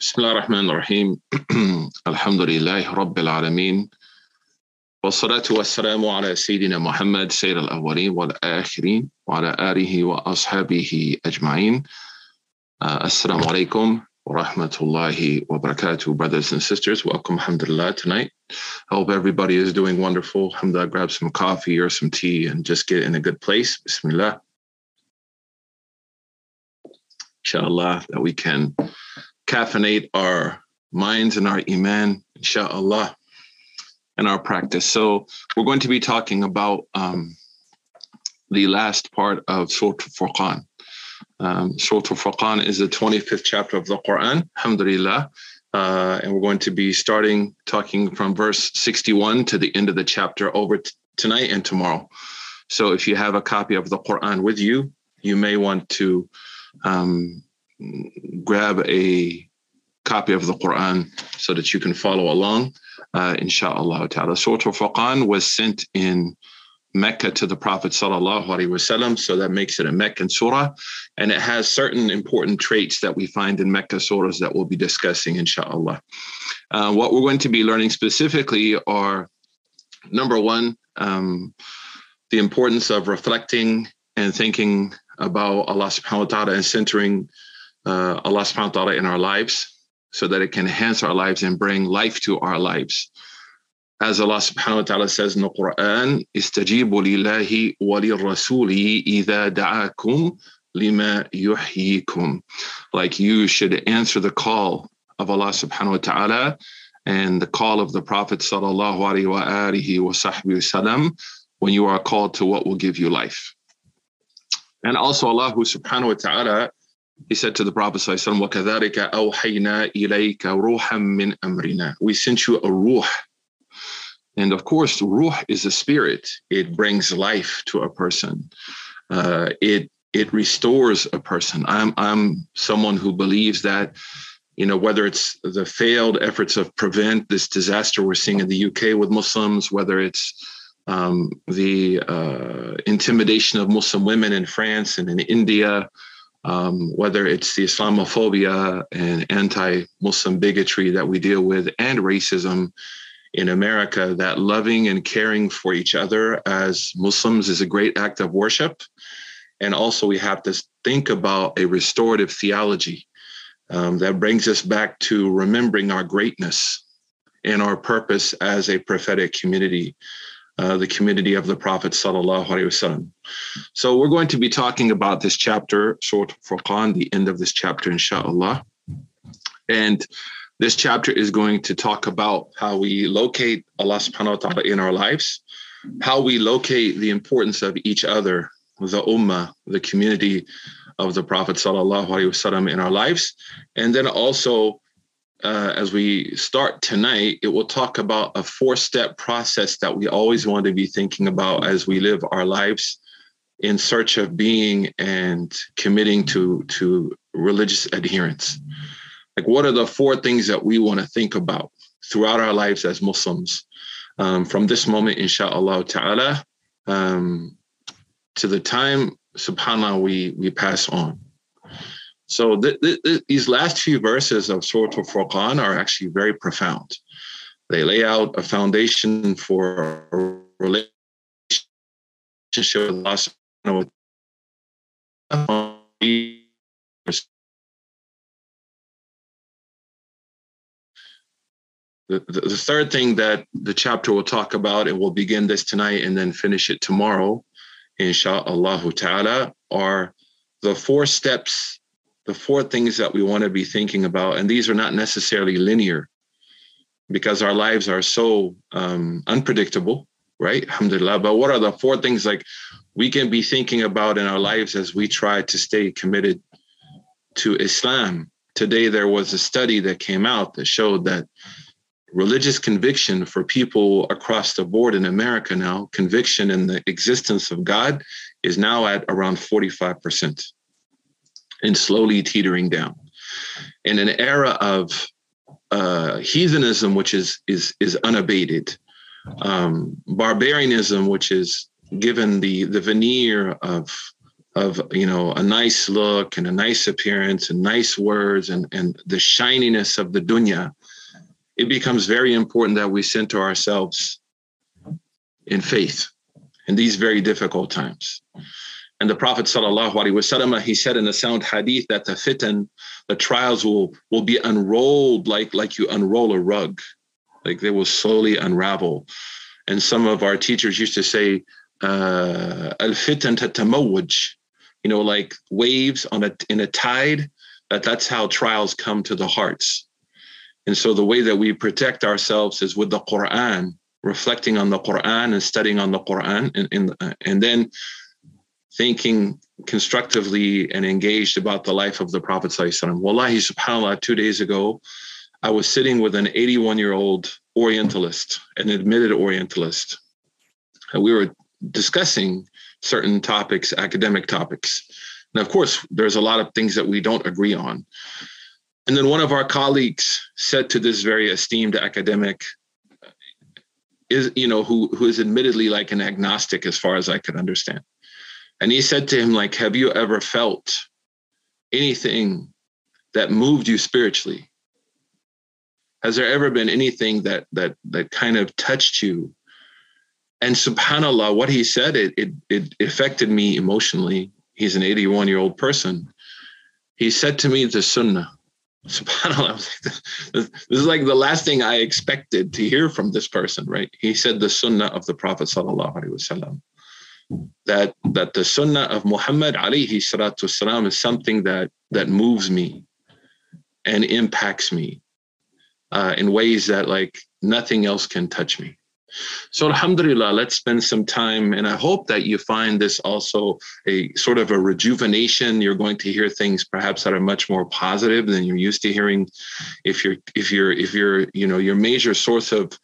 بسم الله الرحمن الرحيم الحمد لله رب العالمين والصلاة والسلام على سيدنا محمد سيد الأولين والآخرين وعلى آله وأصحابه أجمعين uh, Assalamu alaikum wa rahmatullahi wa barakatuh, brothers and sisters. Welcome, alhamdulillah, tonight. I hope everybody is doing wonderful. Alhamdulillah, grab some coffee or some tea and just get in a good place. Bismillah. Inshallah, that we can caffeinate our minds and our iman, inshallah, and our practice. So we're going to be talking about um, the last part of Surah Furqan. Um, Surah Furqan is the 25th chapter of the Quran, alhamdulillah. Uh, and we're going to be starting talking from verse 61 to the end of the chapter over t- tonight and tomorrow. So if you have a copy of the Quran with you, you may want to um, grab a copy of the Quran so that you can follow along, uh, inshallah ta'ala. Surah Furqan was sent in Mecca to the Prophet sallallahu alaihi wasallam, so that makes it a Meccan surah, and it has certain important traits that we find in Mecca surahs that we'll be discussing, inshallah. Uh, what we're going to be learning specifically are number one, um, the importance of reflecting and thinking about Allah subhanahu wa ta'ala and centering uh, Allah subhanahu wa ta'ala in our lives so that it can enhance our lives and bring life to our lives. As Allah subhanahu wa ta'ala says in the Quran, istajibu lillahi wa lirrasuli idha da'akum lima. Like you should answer the call of Allah subhanahu wa ta'ala and the call of the Prophet sallallahu alaihi wa alihi wa wasallam when you are called to what will give you life. And also Allah subhanahu wa ta'ala he said to the Prophet وَكَذَلِكَ أَوْحَيْنَا إِلَيْكَ رُوحًا مِّنْ أَمْرِنَا We sent you a ruh. And of course, ruh is a spirit. It brings life to a person. Uh, it it restores a person. I'm I'm someone who believes that, you know, whether it's the failed efforts of prevent this disaster we're seeing in the UK with Muslims, whether it's um, the uh, intimidation of Muslim women in France and in India, um, whether it's the Islamophobia and anti Muslim bigotry that we deal with and racism in America, that loving and caring for each other as Muslims is a great act of worship. And also, we have to think about a restorative theology um, that brings us back to remembering our greatness and our purpose as a prophetic community uh, the community of the Prophet sallallahu alaihi wasallam. So we're going to be talking about this chapter, Surah Furqan, the end of this chapter, inshallah. And this chapter is going to talk about how we locate Allah subhanahu wa ta'ala in our lives, how we locate the importance of each other, the ummah, the community of the Prophet sallallahu alaihi wasallam in our lives, and then also uh, as we start tonight, it will talk about a four step process that we always want to be thinking about as we live our lives in search of being and committing to, to religious adherence. Like, what are the four things that we want to think about throughout our lives as Muslims um, from this moment, inshallah ta'ala, um, to the time, subhanAllah, we, we pass on. So th- th- these last few verses of Surah Al-Furqan are actually very profound. They lay out a foundation for a relationship with Allah. The, the, the third thing that the chapter will talk about, and we'll begin this tonight and then finish it tomorrow, insha'Allah ta'ala, are the four steps the four things that we want to be thinking about, and these are not necessarily linear because our lives are so um, unpredictable, right? Alhamdulillah. But what are the four things like we can be thinking about in our lives as we try to stay committed to Islam? Today, there was a study that came out that showed that religious conviction for people across the board in America now, conviction in the existence of God, is now at around 45% and slowly teetering down. In an era of uh, heathenism, which is is is unabated, um, barbarianism, which is given the the veneer of of you know a nice look and a nice appearance and nice words and and the shininess of the dunya it becomes very important that we center ourselves in faith in these very difficult times and the prophet sallallahu alaihi wasallam he said in a sound hadith that the fitan the trials will will be unrolled like like you unroll a rug. Like they will slowly unravel. And some of our teachers used to say uh, al-fitan tatamawwaj you know, like waves on a in a tide, that that's how trials come to the hearts. And so the way that we protect ourselves is with the Quran, reflecting on the Quran and studying on the Quran, and and, and then thinking constructively and engaged about the life of the Prophet. Wallahi, subhanAllah, two days ago, I was sitting with an 81 year old Orientalist, an admitted Orientalist. And we were discussing certain topics, academic topics. And of course, there's a lot of things that we don't agree on. And then one of our colleagues said to this very esteemed academic, is you know who who is admittedly like an agnostic as far as I could understand. And he said to him, like, have you ever felt anything that moved you spiritually? Has there ever been anything that that that kind of touched you? And subhanallah what he said it, it it affected me emotionally. He's an 81 year old person. He said to me the sunnah. Subhanallah this is like the last thing i expected to hear from this person right? He said the sunnah of the prophet sallallahu alaihi wasallam that that the sunnah of muhammad alayhi salatu wasalam is something that that moves me and impacts me uh, in ways that like nothing else can touch me so, Alhamdulillah, let's spend some time. And I hope that you find this also a sort of a rejuvenation. You're going to hear things perhaps that are much more positive than you're used to hearing. If you're, if you're, if you're, you know, your major source of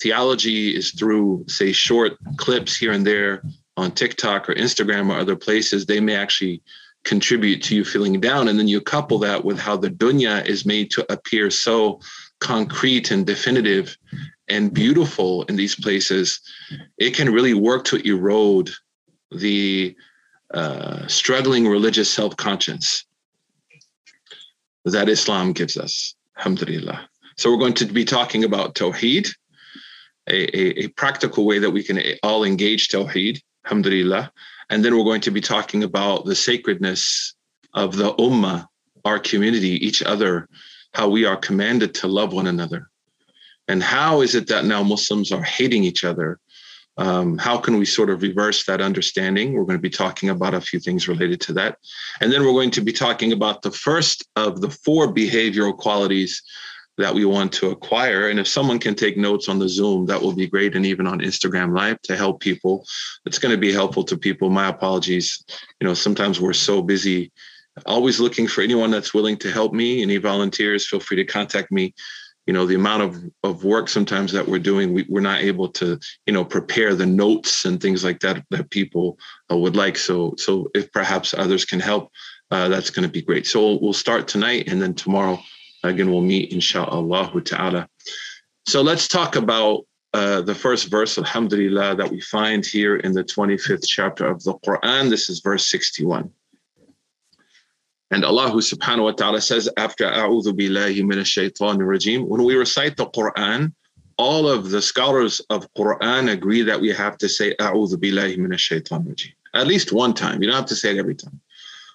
theology is through, say, short clips here and there on TikTok or Instagram or other places, they may actually contribute to you feeling down. And then you couple that with how the dunya is made to appear so concrete and definitive and beautiful in these places, it can really work to erode the uh, struggling religious self conscience that Islam gives us. Alhamdulillah. So, we're going to be talking about Tawheed, a, a, a practical way that we can all engage Tawheed. Alhamdulillah. And then we're going to be talking about the sacredness of the Ummah, our community, each other, how we are commanded to love one another and how is it that now Muslims are hating each other? Um, how can we sort of reverse that understanding? We're going to be talking about a few things related to that. And then we're going to be talking about the first of the four behavioral qualities that we want to acquire. And if someone can take notes on the Zoom, that will be great. And even on Instagram Live to help people, it's going to be helpful to people. My apologies. You know, sometimes we're so busy. Always looking for anyone that's willing to help me. Any volunteers, feel free to contact me you know the amount of, of work sometimes that we're doing we, we're not able to you know prepare the notes and things like that that people uh, would like so so if perhaps others can help uh, that's going to be great so we'll start tonight and then tomorrow again we'll meet inshallah ta'ala so let's talk about uh, the first verse alhamdulillah that we find here in the 25th chapter of the quran this is verse 61 and Allah subhanahu wa ta'ala says after A'udhu billahi minash rajim, when we recite the Quran, all of the scholars of Quran agree that we have to say A'udhu billahi minash rajim. At least one time. You don't have to say it every time.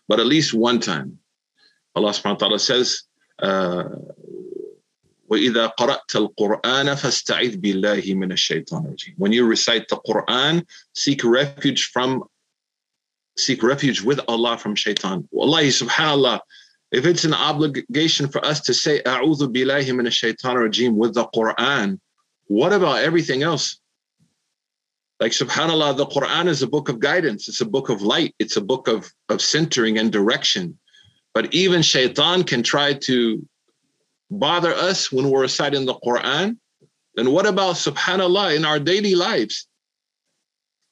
But at least one time. Allah subhanahu wa ta'ala says, وإذا قرأت القرآن فاستعذ بالله من الشيطان الرجيم. When you recite the Quran, seek refuge from seek refuge with Allah from shaitan. Wallahi, subhanAllah, if it's an obligation for us to say, A'udhu billahi min shaitan rajim with the Quran, what about everything else? Like, subhanAllah, the Quran is a book of guidance, it's a book of light, it's a book of, of centering and direction. But even shaitan can try to bother us when we're reciting the Quran. Then what about subhanAllah in our daily lives?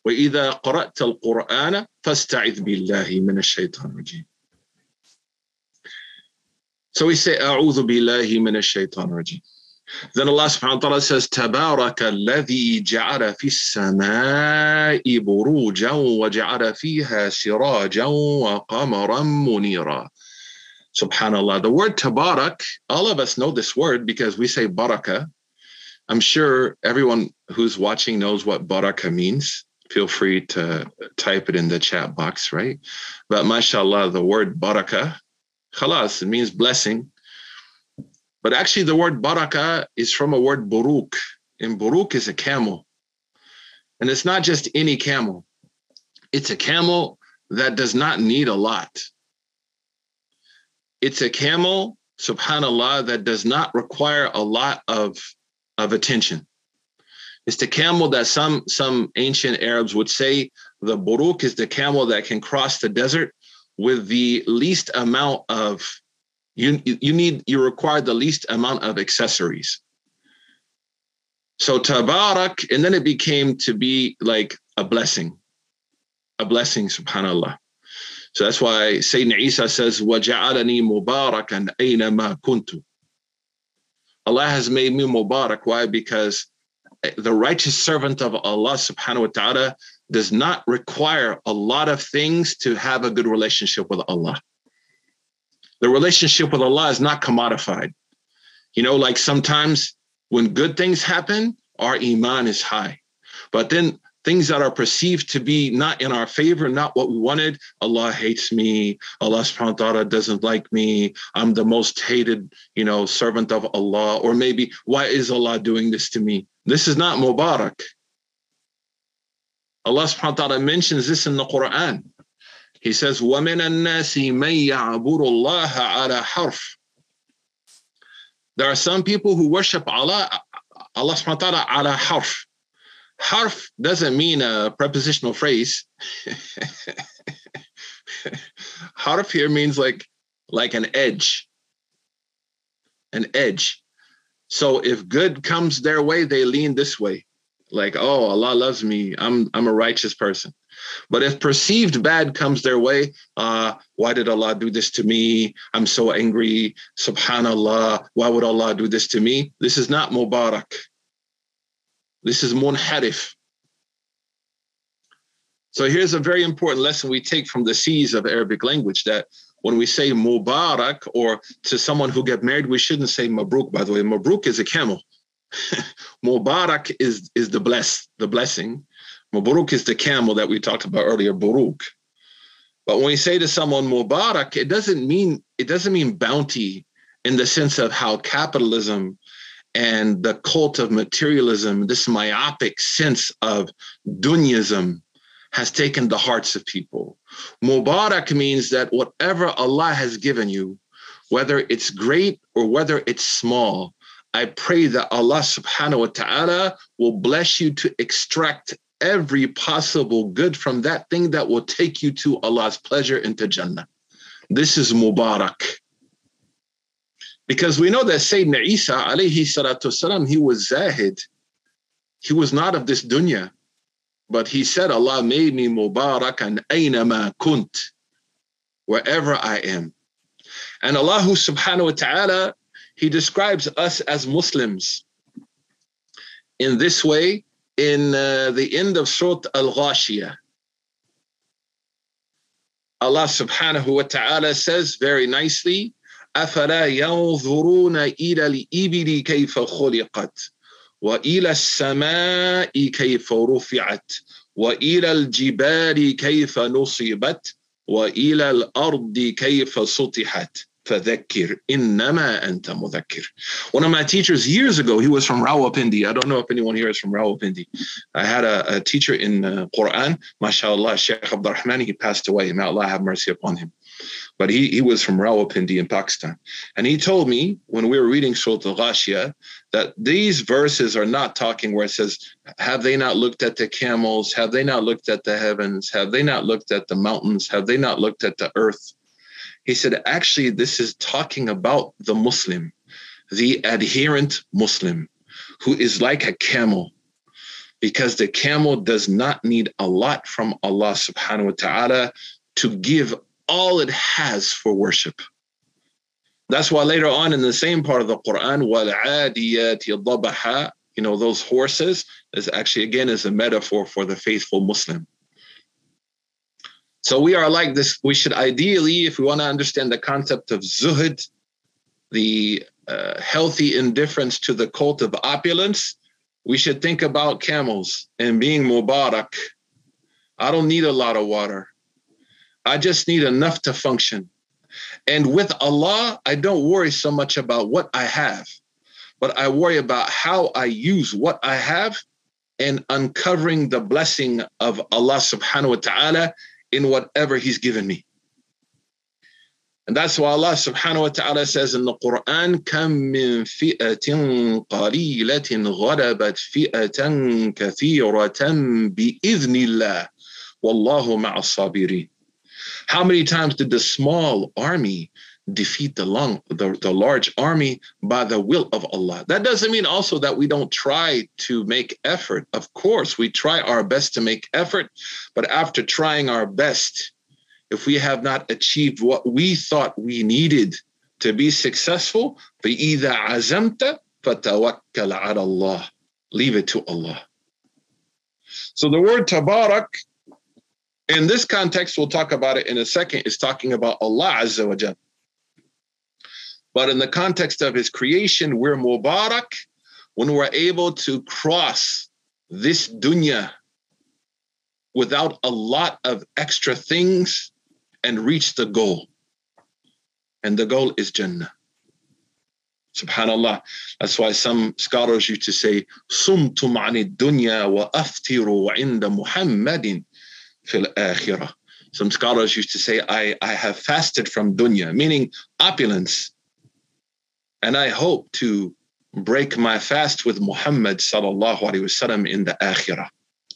وَإِذَا قَرَأْتَ الْقُرْآنَ فَاسْتَعِذْ بِاللَّهِ مِنَ الشَّيْطَانِ الرَّجِيمِ So we say, أَعُوذُ بِاللَّهِ مِنَ الشَّيْطَانِ الرَّجِيمِ Then Allah subhanahu wa ta'ala says, تَبَارَكَ الَّذِي جَعَلَ فِي السَّمَاءِ بُرُوجًا وَجَعَلَ فِيهَا سِرَاجًا وَقَمَرًا مُنِيرًا Subhanallah. The word tabarak, all of us know this word because we say baraka. I'm sure everyone who's watching knows what baraka means. Feel free to type it in the chat box, right? But mashallah, the word baraka, khalas, it means blessing. But actually, the word baraka is from a word buruk, and buruk is a camel. And it's not just any camel, it's a camel that does not need a lot. It's a camel, subhanAllah, that does not require a lot of, of attention. It's the camel that some, some ancient Arabs would say the buruk is the camel that can cross the desert with the least amount of you you need you require the least amount of accessories. So tabarak and then it became to be like a blessing. A blessing subhanallah so that's why Sayyidina Isa says وَجَعَلَنِي مُبَارَكًا أَيْنَمَا كُنْتُ Allah has made me mubarak why because the righteous servant of Allah subhanahu wa ta'ala does not require a lot of things to have a good relationship with Allah the relationship with Allah is not commodified. You know, like sometimes when good things happen, our iman is high. But then things that are perceived to be not in our favor, not what we wanted, Allah hates me, Allah subhanahu wa ta'ala doesn't like me, I'm the most hated, you know, servant of Allah, or maybe why is Allah doing this to me? This is not Mubarak. Allah subhanahu wa ta'ala mentions this in the Quran. He says, وَمِنَ النَّاسِ مَن يَعْبُرُ اللَّهَ عَلَى حَرْفٍ There are some people who worship Allah, Allah subhanahu wa ta'ala, ala harf. Harf doesn't mean a prepositional phrase. harf here means like, like an edge. An edge. So if good comes their way, they lean this way. Like, oh, Allah loves me. I'm I'm a righteous person. But if perceived bad comes their way, uh, why did Allah do this to me? I'm so angry. Subhanallah. Why would Allah do this to me? This is not Mubarak. This is Munharif. So here's a very important lesson we take from the seas of Arabic language that when we say Mubarak or to someone who get married, we shouldn't say Mabruk, by the way. Mabruk is a camel. Mubarak is, is the bless, the blessing. Mubarak is the camel that we talked about earlier, Buruk. But when we say to someone Mubarak, it doesn't mean it doesn't mean bounty in the sense of how capitalism and the cult of materialism, this myopic sense of dunyism, has taken the hearts of people. Mubarak means that whatever Allah has given you, whether it's great or whether it's small, I pray that Allah subhanahu wa ta'ala will bless you to extract every possible good from that thing that will take you to Allah's pleasure into Jannah. This is Mubarak. Because we know that Sayyidina Isa alayhi salatu wasalam, he was Zahid. He was not of this dunya. But he said, Allah made me Mubarak and aynama kunt, wherever I am. And Allah subhanahu wa ta'ala, he describes us as Muslims in this way in uh, the end of Surah Al-Ghashiyah. Allah subhanahu wa ta'ala says very nicely, أَفَلَا يَنظُرُونَ إِلَى الْإِبِلِ كَيْفَ خُلِقَتْ وإلى السماء كيف رفعت وإلى الجبال كيف نصبت وإلى الأرض كيف سطحت فذكر إنما أنت مذكر. One of my teachers years ago, he was from Rawalpindi. I don't know if anyone here is from Rawalpindi. I had a, a teacher in uh, Quran, mashallah, Sheikh Abdul Rahman, he passed away. May Allah have mercy upon him. But he, he was from Rawalpindi in Pakistan. And he told me when we were reading Surah Al-Ghashiyah that these verses are not talking where it says, have they not looked at the camels? Have they not looked at the heavens? Have they not looked at the mountains? Have they not looked at the earth? He said, actually, this is talking about the Muslim, the adherent Muslim, who is like a camel, because the camel does not need a lot from Allah subhanahu wa ta'ala to give all it has for worship. That's why later on in the same part of the Quran, you know, those horses is actually again is a metaphor for the faithful Muslim. So we are like this. We should ideally, if we want to understand the concept of zuhud, the uh, healthy indifference to the cult of opulence, we should think about camels and being mubarak. I don't need a lot of water. I just need enough to function. And with Allah, I don't worry so much about what I have, but I worry about how I use what I have and uncovering the blessing of Allah subhanahu wa ta'ala in whatever He's given me. And that's why Allah subhanahu wa ta'ala says in the Quran, كَم مِّن فِئَةٍ قَلِيلَةٍ غَلَبَتْ فِئَةً كَثِيرَةً بِإِذْنِ اللَّهِ وَاللَّهُ مَعَ الصَّابِرِينَ How many times did the small army defeat the long the, the large army by the will of Allah. That doesn't mean also that we don't try to make effort. Of course, we try our best to make effort, but after trying our best, if we have not achieved what we thought we needed to be successful, فَإِذَا عَزَمْتَ فَتَوَكَّلْ عَلَى اللَّهِ Leave it to Allah. So the word tabarak, in this context, we'll talk about it in a second, is talking about Allah Azza wa Jal. But in the context of his creation, we're Mubarak when we're able to cross this dunya without a lot of extra things and reach the goal. And the goal is Jannah. Subhanallah. That's why some scholars used to say, Sumtum ani dunya wa aftiru inda Muhammadin Some scholars used to say, I, I have fasted from dunya, meaning opulence, and I hope to break my fast with Muhammad sallallahu wasallam in the akhirah.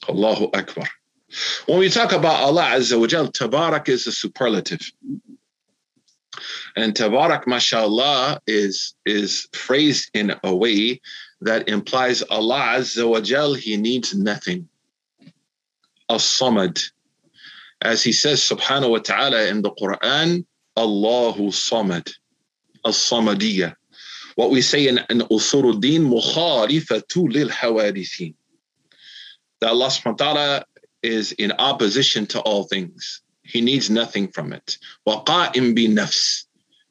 Allahu Akbar. When we talk about Allah Azza wa Jal, Tabarak is a superlative. And Tabarak, mashallah, is, is phrased in a way that implies Allah Azza wa Jal, He needs nothing. As-Samad. As He says, subhanahu wa ta'ala in the Quran, Allahu Samad. As-Samadiyah what we say in, in Usuluddin, mukhalifatu lil hawadithin. That Allah subhanahu wa ta'ala is in opposition to all things. He needs nothing from it. Waqa'im bi nafs.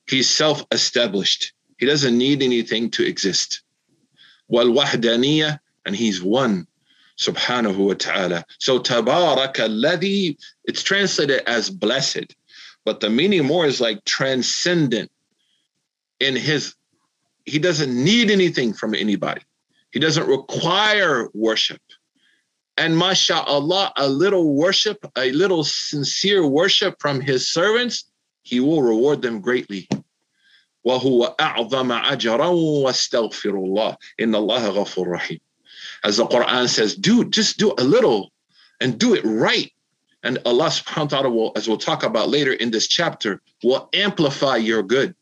He's self-established. He doesn't need anything to exist. Wahdaniyah, and he's one Subhanahu wa ta'ala. So tabaraka alladhi, it's translated as blessed, but the meaning more is like transcendent in his he doesn't need anything from anybody. He doesn't require worship. And mashallah, a little worship, a little sincere worship from his servants, he will reward them greatly. وهو أعظم أجرا واستغفر الله إن الله غفور رحيم. as the Quran says, do just do a little and do it right. And Allah subhanahu wa ta'ala will, as we'll talk about later in this chapter, will amplify your good.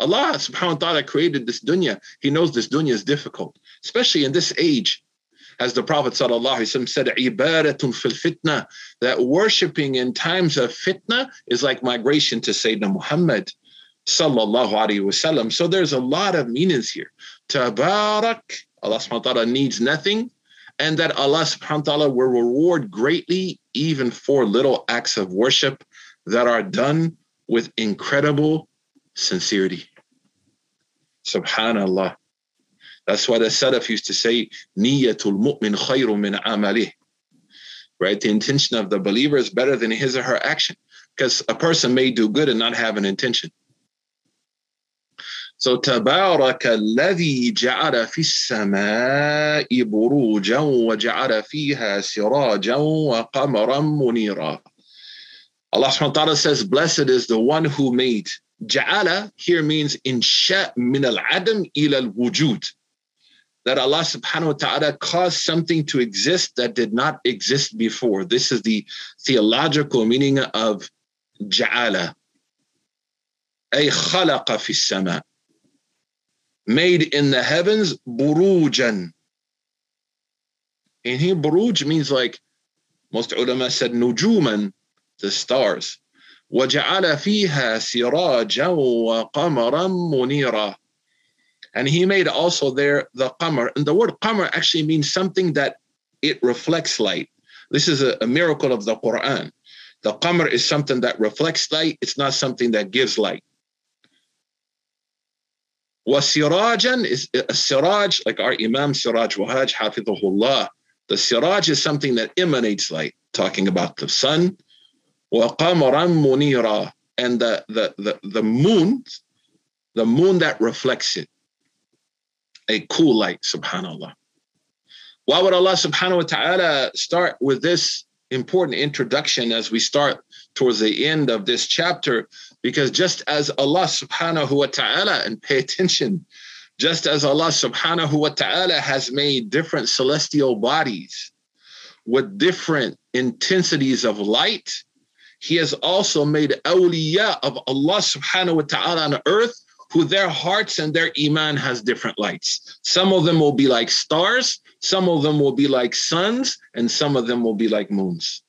Allah subhanahu wa ta'ala created this dunya. He knows this dunya is difficult, especially in this age. As the Prophet ﷺ said, ibadatun fil fitna, that worshiping in times of fitna is like migration to Sayyidina Muhammad sallallahu alaihi wasallam. So there's a lot of meanings here. Tabarak, Allah subhanahu wa ta'ala needs nothing, and that Allah subhanahu wa ta'ala will reward greatly even for little acts of worship that are done with incredible sincerity. Subhanallah. That's why the Salaf used to say, Niyatul mu'min khayru min amalih. Right? The intention of the believer is better than his or her action. Because a person may do good and not have an intention. So تبارك الذي جعل في السماء بروجا وجعل فيها سراجا وقمرا منيرا. Allah subhanahu wa ta'ala says, Blessed is the one who made Ja'ala here means insha min al-adam ila al-wujud. That Allah subhanahu wa ta'ala caused something to exist that did not exist before. This is the theological meaning of ja'ala. Ay khalaqa fi sama. Made in the heavens, burujan. And here buruj means like most ulama said nujuman, the stars. وَجَعَلَ فِيهَا سِرَاجًا وَقَمَرًا مُنِيرًا And he made also there the qamar. And the word qamar actually means something that it reflects light. This is a, a miracle of the Quran. The qamar is something that reflects light. It's not something that gives light. Wasirajan is a siraj, like our Imam Siraj Wahhaj, Hafidhullah. The siraj is something that emanates light, talking about the sun. وَقَمَرًا munira, And the, the, the, the moon, the moon that reflects it. A cool light, subhanAllah. Why would Allah subhanahu wa ta'ala start with this important introduction as we start towards the end of this chapter because just as Allah subhanahu wa ta'ala, and pay attention, just as Allah subhanahu wa ta'ala has made different celestial bodies with different intensities of light, He has also made awliya of Allah subhanahu wa ta'ala on earth who their hearts and their iman has different lights. Some of them will be like stars, some of them will be like suns, and some of them will be like moons.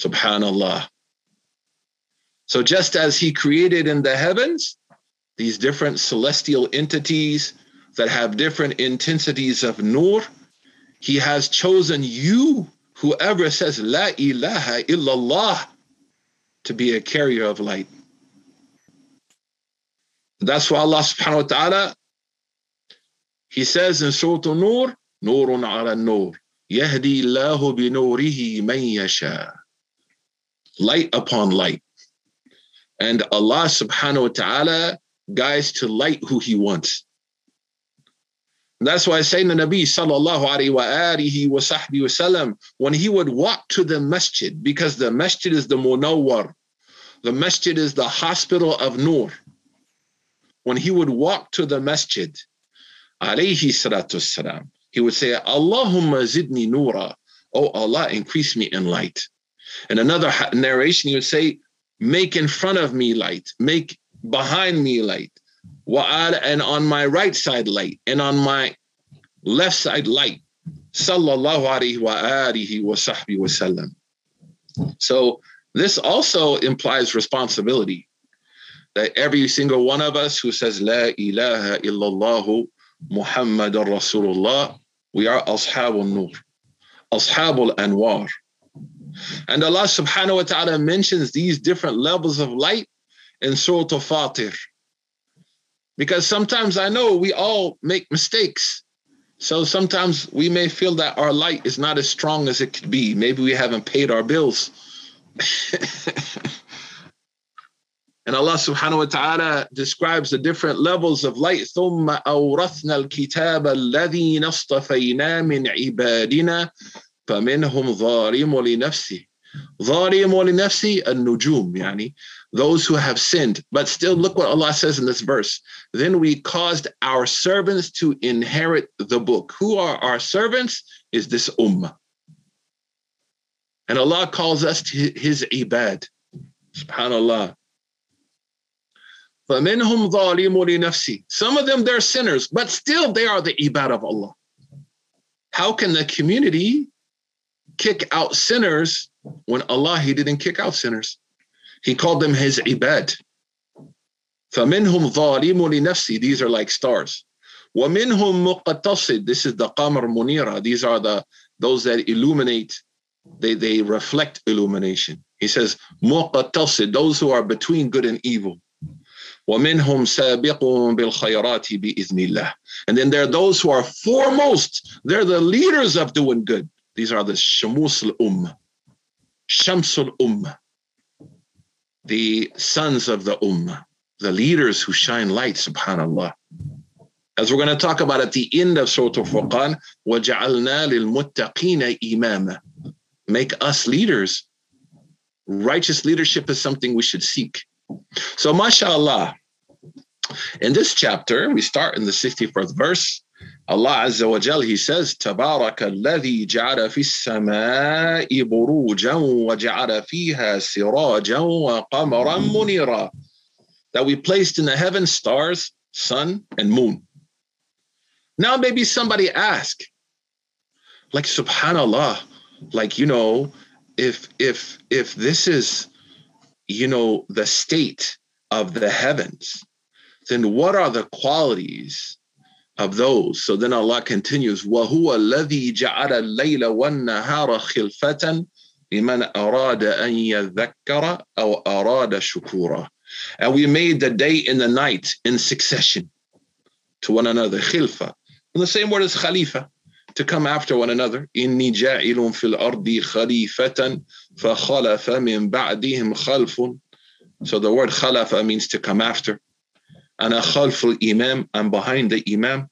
Subhanallah. So just as he created in the heavens these different celestial entities that have different intensities of nur, he has chosen you, whoever says La ilaha illallah, to be a carrier of light. That's why Allah subhanahu wa ta'ala, He says in Surah An-Nur, Nurun ala nur, Yahdi Allahu bi nurihi man yasha. Light upon light. And Allah subhanahu wa ta'ala guides to light who He wants. And that's why Sayyidina Nabi sallallahu alayhi wa sallam, when he would walk to the masjid, because the masjid is the munawwar, the masjid is the hospital of nur when he would walk to the masjid, alayhi salatu salam, he would say, Allahumma zidni nura. Oh Allah, increase me in light. In another narration, he would say, make in front of me light, make behind me light, and on my right side light, and on my left side light. Sallallahu alayhi wa wa sahbihi wa sallam. So this also implies responsibility that every single one of us who says La ilaha illallah Muhammad Rasulullah, we are Ashabul Nur, Ashabul Anwar. And Allah subhanahu wa ta'ala mentions these different levels of light in Surah Fatir. Because sometimes I know we all make mistakes. So sometimes we may feel that our light is not as strong as it could be. Maybe we haven't paid our bills. And Allah subhanahu wa ta'ala describes the different levels of light. ثُمَّ أَوْرَثْنَا الْكِتَابَ الَّذِينَ اصْطَفَيْنَا مِنْ عِبَادِنَا فَمِنْهُمْ ظَالِمٌ لِنَفْسِهِ ظَالِمٌ لِنَفْسِهِ النُّجُوم يعني those who have sinned. But still look what Allah says in this verse. Then we caused our servants to inherit the book. Who are our servants? Is this ummah. And Allah calls us to his ibad. Subhanallah. فَمِنْهُمْ ظَالِمٌ لِنَفْسِهِ Some of them, they're sinners, but still they are the ibad of Allah. How can the community kick out sinners when Allah, He didn't kick out sinners? He called them His ibad. فَمِنْهُمْ ظَالِمٌ لِنَفْسِهِ These are like stars. وَمِنْهُمْ مُقَتَّصِد This is the qamar munira. These are the those that illuminate, they, they reflect illumination. He says, مُقَتَّصِد Those who are between good and evil. ومنهم سابق بالخيرات بإذن الله. And then there are those who are foremost. They're the leaders of doing good. These are the Shamus al-Ummah. Shams al-Ummah. The sons of the Ummah. The leaders who shine light, subhanallah. As we're going to talk about at the end of Surah Al-Furqan, وَجَعَلْنَا لِلْمُتَّقِينَ إِمَامًا Make us leaders. Righteous leadership is something we should seek. So, mashallah, in this chapter, we start in the 64th verse. Allah Azza wa Jal, He says, تَبَارَكَ الَّذِي جَعَلَ فِي السَّمَاءِ بُرُوجًا وَجَعَلَ فِيهَا سِرَاجًا وَقَمَرًا مُنِيرًا That we placed in the heaven stars, sun, and moon. Now maybe somebody ask, like subhanallah, like you know, if if if this is you know the state of the heavens, then what are the qualities of those? So then Allah continues, وَهُوَ الَّذِي جَعَلَ اللَّيْلَ وَالنَّهَارَ خِلْفَةً لمن أراد أن يذكر أو أراد شكورا. And we made the day and the night in succession to one another. Khilfa. And the same word as khalifa, to come after one another. إني جاعل في الأرض خليفة فخلف من بعدهم خلف. So the word khalafa means to come after. And a khalf imam, I'm behind the imam.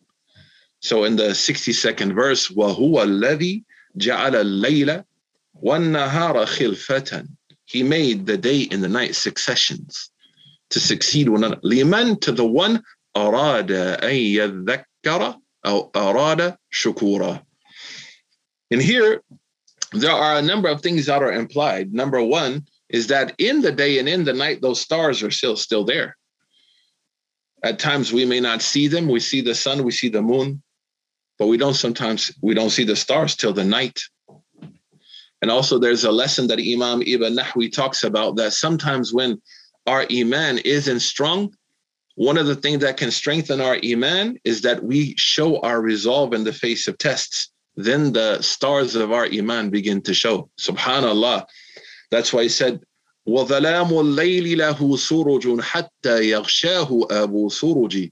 So in the 62nd verse, وهو الذي جعل الليل وَالنَّهَارَ خِلْفَةً He made the day and the night successions to succeed one another. لمن to the one أراد أن يذكر أو أراد شكورا. And here, there are a number of things that are implied. Number one is that in the day and in the night, those stars are still still there. At times we may not see them. We see the sun, we see the moon, but we don't sometimes we don't see the stars till the night. And also, there's a lesson that Imam Ibn Nahwi talks about that sometimes when our Iman isn't strong, one of the things that can strengthen our Iman is that we show our resolve in the face of tests. Then the stars of our Iman begin to show. Subhanallah. That's why he said, وظلام الليل له سرج حتى يغشاه أبو سرج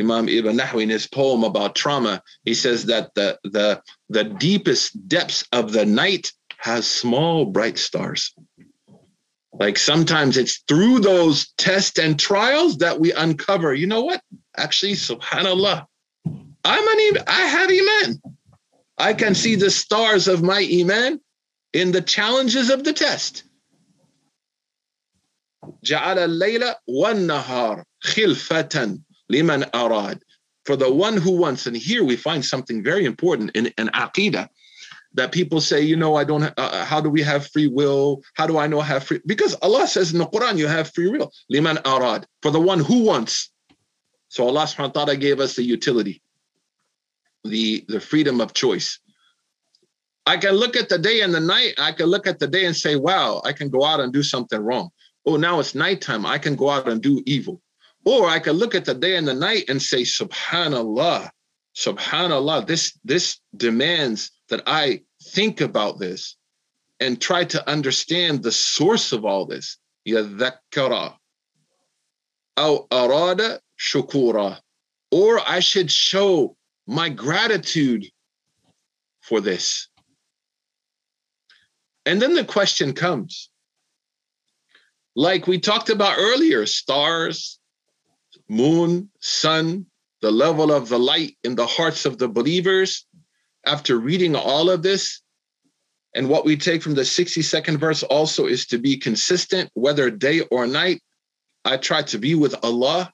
Imam Ibn Nahwi in his poem about trauma, he says that the, the, the deepest depths of the night has small bright stars. Like sometimes it's through those tests and trials that we uncover, you know what? Actually, subhanAllah, I'm an I have Iman. I can see the stars of my Iman in the challenges of the test. جعل الليل والنهار خلفة لمن أراد. For the one who wants, and here we find something very important in, in Aqidah that people say, you know, I don't, uh, uh, how do we have free will? How do I know I have free? Because Allah says in the Quran, you have free will. Liman arad, for the one who wants. So Allah subhanahu wa ta'ala gave us the utility, the, the freedom of choice. I can look at the day and the night. I can look at the day and say, wow, I can go out and do something wrong. Oh, now it's nighttime. I can go out and do evil. Or I can look at the day and the night and say, subhanallah, subhanallah, this, this demands that I think about this and try to understand the source of all this. يذكر أو أراد شكورا or I should show my gratitude for this. And then the question comes like we talked about earlier stars, moon, sun, the level of the light in the hearts of the believers, after reading all of this, and what we take from the 62nd verse also is to be consistent, whether day or night. I try to be with Allah,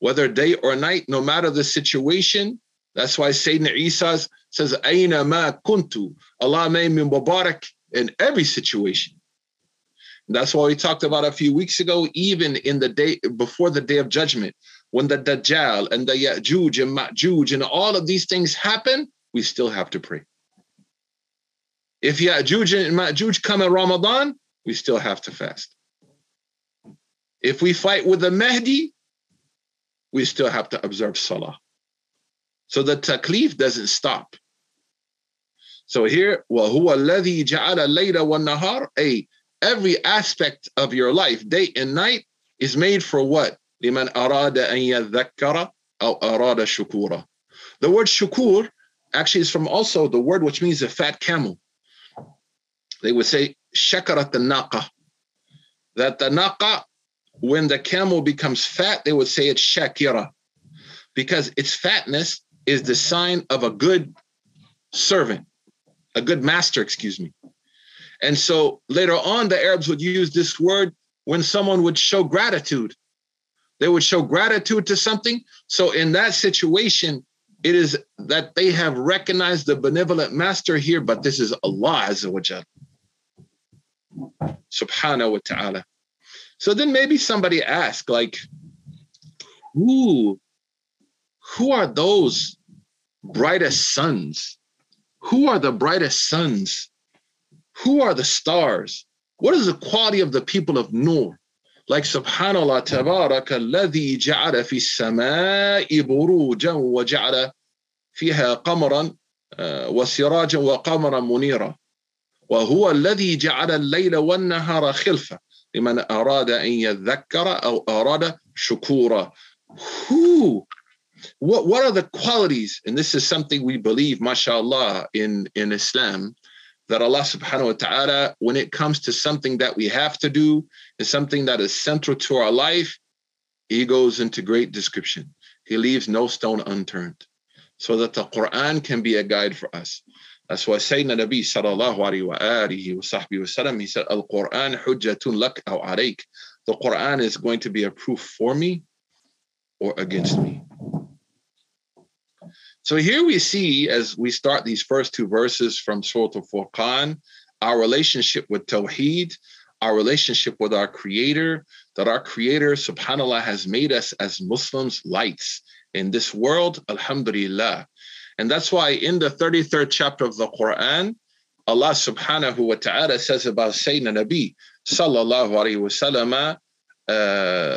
whether day or night, no matter the situation. That's why Sayyidina Isa says, Aina ma kuntu. Allah made me mubarak in every situation. That's why we talked about a few weeks ago, even in the day before the day of judgment, when the Dajjal and the Ya'juj and Ma'juj and all of these things happen, we still have to pray. If Ya'juj and Ma'juj come in Ramadan, we still have to fast. If we fight with the Mahdi, we still have to observe Salah. So the taklif doesn't stop. So here, وَهُوَ الَّذِي جَعَلَ اللَّيْلَ وَالنَّهَارَ A, every aspect of your life, day and night, is made for what? لِمَنْ أَرَادَ أَن يَذَّكَّرَ أَوْ أَرَادَ شُكُورًا The word shukur actually is from also the word which means a fat camel. They would say shakarat the naqa. That the naqa, when the camel becomes fat, they would say it's shakira. Because its fatness is the sign of a good servant, a good master, excuse me. And so later on, the Arabs would use this word when someone would show gratitude. They would show gratitude to something. So in that situation, it is that they have recognized the benevolent master here, but this is Allah Azza wa Jal. Subhanahu wa ta'ala. So then maybe somebody ask, like, who, who are those brightest sons? Who are the brightest suns? Who are the stars? What is the quality of the people of Noor? Like subhanallah tabaraka alladhi ja'ala fi samai jam wa ja'ala fiha qamran uh, wa sirajan wa qamran munira وهو الذي جعل الليل والنهار خلفه لمن arada in يذكر أو أراد شكورا Who? What, what are the qualities? And this is something we believe, mashallah, in, in Islam, that Allah subhanahu wa ta'ala, when it comes to something that we have to do, is something that is central to our life, he goes into great description. He leaves no stone unturned. So that the Quran can be a guide for us. That's why Sayyidina Nabi sallallahu alayhi wa wa sahbihi wa sallam, he said, Al-Quran hujjatun lak aw alayk. The Quran is going to be a proof for me or against me. So here we see, as we start these first two verses from Surah Al-Furqan, our relationship with Tawheed, our relationship with our Creator, that our Creator, subhanAllah, has made us as Muslims lights in this world, alhamdulillah. And that's why in the 33rd chapter of the Quran, Allah subhanahu wa ta'ala says about Sayyidina Nabi, sallallahu alayhi wa sallam,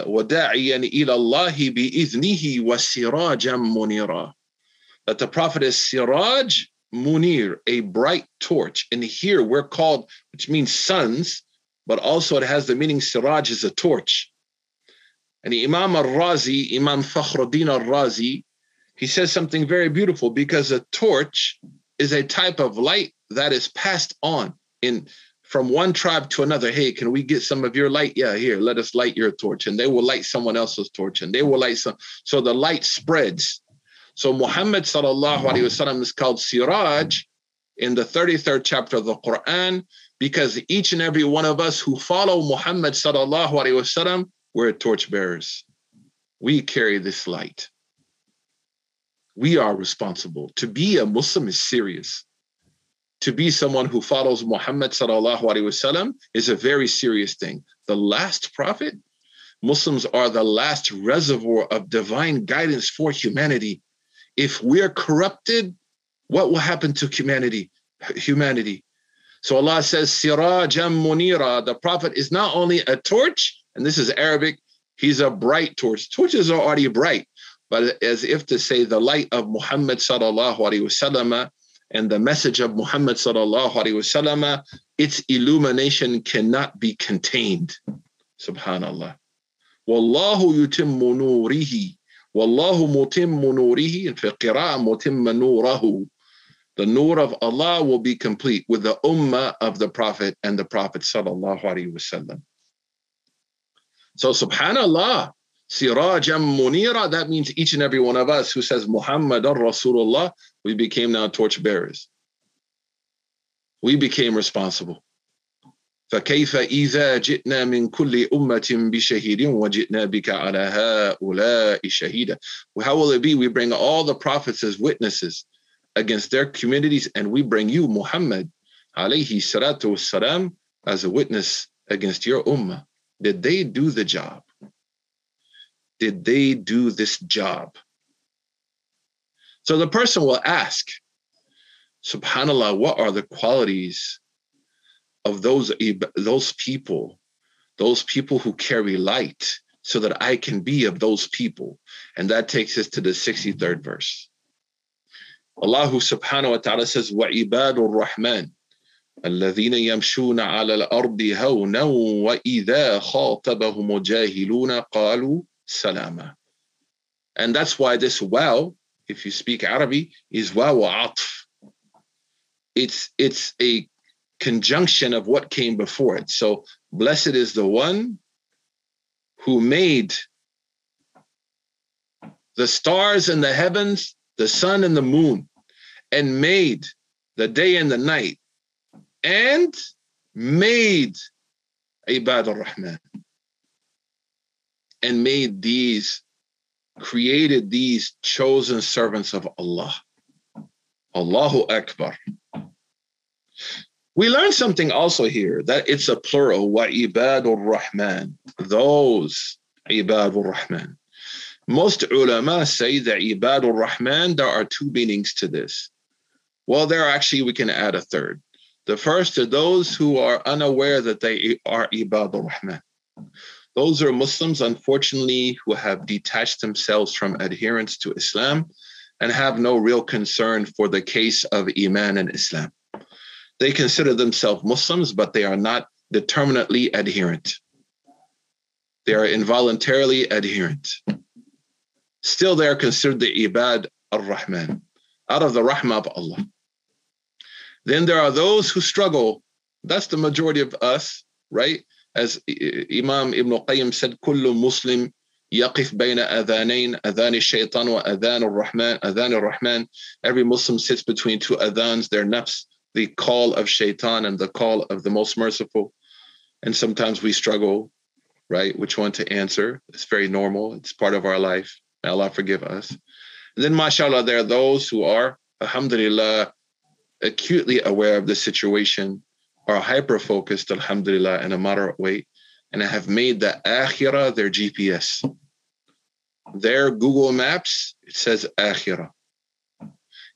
وداعيا إلى الله بإذنه وسراجا منيرا that the prophet is Siraj Munir, a bright torch. And here we're called, which means sons, but also it has the meaning Siraj is a torch. And the Imam al-Razi, Imam Fakhruddin al-Razi, he says something very beautiful because a torch is a type of light that is passed on in from one tribe to another. Hey, can we get some of your light? Yeah, here, let us light your torch. And they will light someone else's torch and they will light some. So the light spreads. So Muhammad sallallahu alaihi wasallam is called Siraj in the 33rd chapter of the Quran because each and every one of us who follow Muhammad sallallahu alaihi wasallam, we're torchbearers. We carry this light. We are responsible. To be a Muslim is serious. To be someone who follows Muhammad sallallahu alaihi wasallam is a very serious thing. The last prophet, Muslims are the last reservoir of divine guidance for humanity if we're corrupted, what will happen to humanity? Humanity. So Allah says, Sirajam Munira, the Prophet is not only a torch, and this is Arabic, he's a bright torch. Torches are already bright, but as if to say the light of Muhammad sallallahu alaihi wasallam and the message of Muhammad sallallahu alaihi wasallam, its illumination cannot be contained. Subhanallah. Wallahu yutimmu nurihi Wallahu mutimmu nurihi, fi qira'ah mutimma nurahu. The nur of Allah will be complete with the ummah of the Prophet and the Prophet sallallahu alaihi wasallam. So subhanallah, sirajam munira, that means each and every one of us who says Muhammad Rasulullah, we became now torch bearers. We became responsible. فكيف إذا جئنا من كل أمة بشهيد وجئنا بك على هؤلاء شهيدا How will it be we bring all the prophets as witnesses against their communities and we bring you Muhammad alayhi salatu wassalam as a witness against your ummah Did they do the job? Did they do this job? So the person will ask, Subhanallah, what are the qualities of those those people, those people who carry light, so that I can be of those people. And that takes us to the 63rd verse. Allah subhanahu wa ta'ala says, وَعِبَادُ الرَّحْمَنِ الذين يمشون على الأرض هونا وإذا خاطبهم الجاهلون قالوا سلاما. And that's why this wow, if you speak Arabic, is wow atf. It's it's a conjunction of what came before it. So blessed is the one who made the stars and the heavens, the sun and the moon, and made the day and the night, and made Ibad al-Rahman, and made these, created these chosen servants of Allah. Allahu Akbar. We learn something also here that it's a plural, wa ibadur rahman, those ibadur rahman. Most ulama say that ibadur rahman, there are two meanings to this. Well, there actually we can add a third. The first are those who are unaware that they are Ibadur Rahman. Those are Muslims, unfortunately, who have detached themselves from adherence to Islam and have no real concern for the case of Iman and Islam. They consider themselves Muslims, but they are not determinately adherent. They are involuntarily adherent. Still, they are considered the Ibad ar-Rahman, out of the Rahmah of Allah. Then there are those who struggle. That's the majority of us, right? As Imam Ibn Qayyim said, كل مسلم يقف بين أذانين أذان الشيطان وأذان الرحمن أذان الرحمن Every Muslim sits between two adhans, their nafs, the call of shaitan and the call of the most merciful. And sometimes we struggle, right? Which one to answer? It's very normal. It's part of our life. May Allah forgive us. And then, mashallah, there are those who are, alhamdulillah, acutely aware of the situation, are hyper focused, alhamdulillah, in a moderate way, and have made the akhirah their GPS. Their Google Maps, it says akhirah.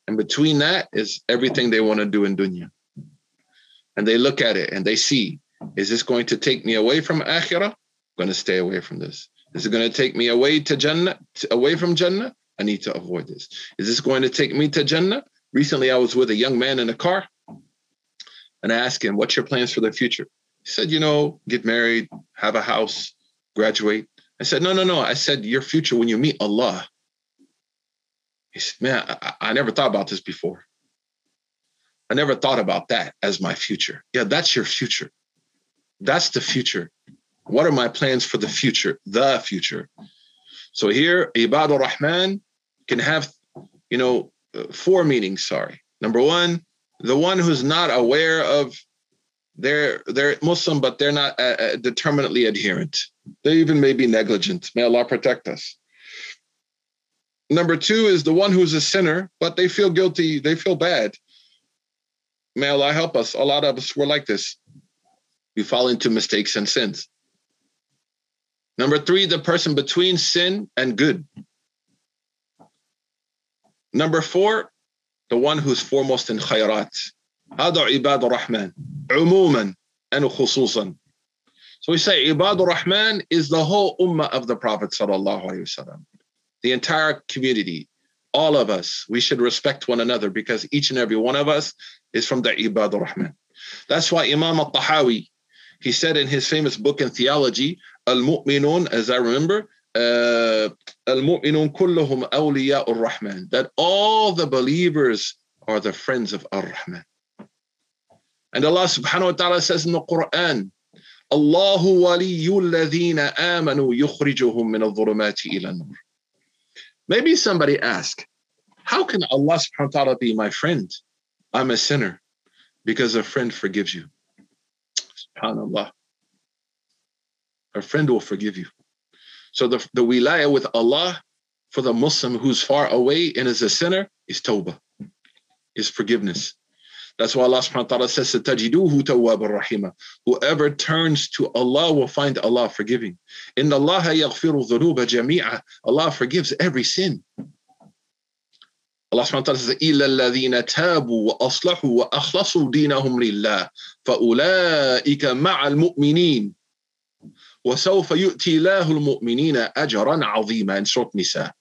And between that is everything they want to do in dunya. And they look at it and they see, is this going to take me away from akhirah? I'm going to stay away from this. Is it going to take me away to Jannah, away from Jannah? I need to avoid this. Is this going to take me to Jannah? Recently, I was with a young man in a car and I asked him, What's your plans for the future? He said, You know, get married, have a house, graduate. I said, No, no, no. I said, Your future when you meet Allah. He said, Man, I, I never thought about this before. I never thought about that as my future. Yeah, that's your future. That's the future. What are my plans for the future? The future. So here, Ibadur Rahman can have, you know, four meanings. Sorry. Number one, the one who's not aware of they're they're Muslim, but they're not uh, uh, determinately adherent. They even may be negligent. May Allah protect us. Number two is the one who's a sinner, but they feel guilty. They feel bad. May Allah help us. A lot of us were like this. We fall into mistakes and sins. Number three, the person between sin and good. Number four, the one who's foremost in khayrat. هذا عباد الرحمن عموما and خصوصا. So we say عباد الرحمن is the whole ummah of the Prophet sallallahu alaihi wasallam. the entire community, all of us, we should respect one another because each and every one of us is from the Ibad Rahman. That's why Imam al Tahawi, he said in his famous book in theology, Al Mu'minun, as I remember, uh, Al Mu'minun kulluhum awliya al Rahman, that all the believers are the friends of Ar Rahman. And Allah subhanahu wa ta'ala says in the Quran, Allahu waliyul ladhina amanu yukhrijuhum min al-dhulumati ila nur. Maybe somebody ask, how can Allah subhanahu wa ta'ala be my friend? I'm a sinner because a friend forgives you. SubhanAllah a friend will forgive you. So the, the wilayah with Allah for the Muslim who's far away and is a sinner is tawbah, is forgiveness. That's why Allah subhanahu wa ta'ala says, Tajiduhu rahima. Whoever turns to Allah will find Allah forgiving. In Allah yaghfiru dhunuba jami'a. Allah forgives every sin. Allah subhanahu wa ta'ala says, إِلَّا الَّذِينَ تَابُوا وَأَصْلَحُوا وَأَخْلَصُوا دِينَهُمْ لِلَّهِ فَأُولَٰئِكَ مَعَ الْمُؤْمِنِينَ وَسَوْفَ يُؤْتِي اللَّهُ الْمُؤْمِنِينَ أَجْرًا عَظِيمًا in Surah Nisa.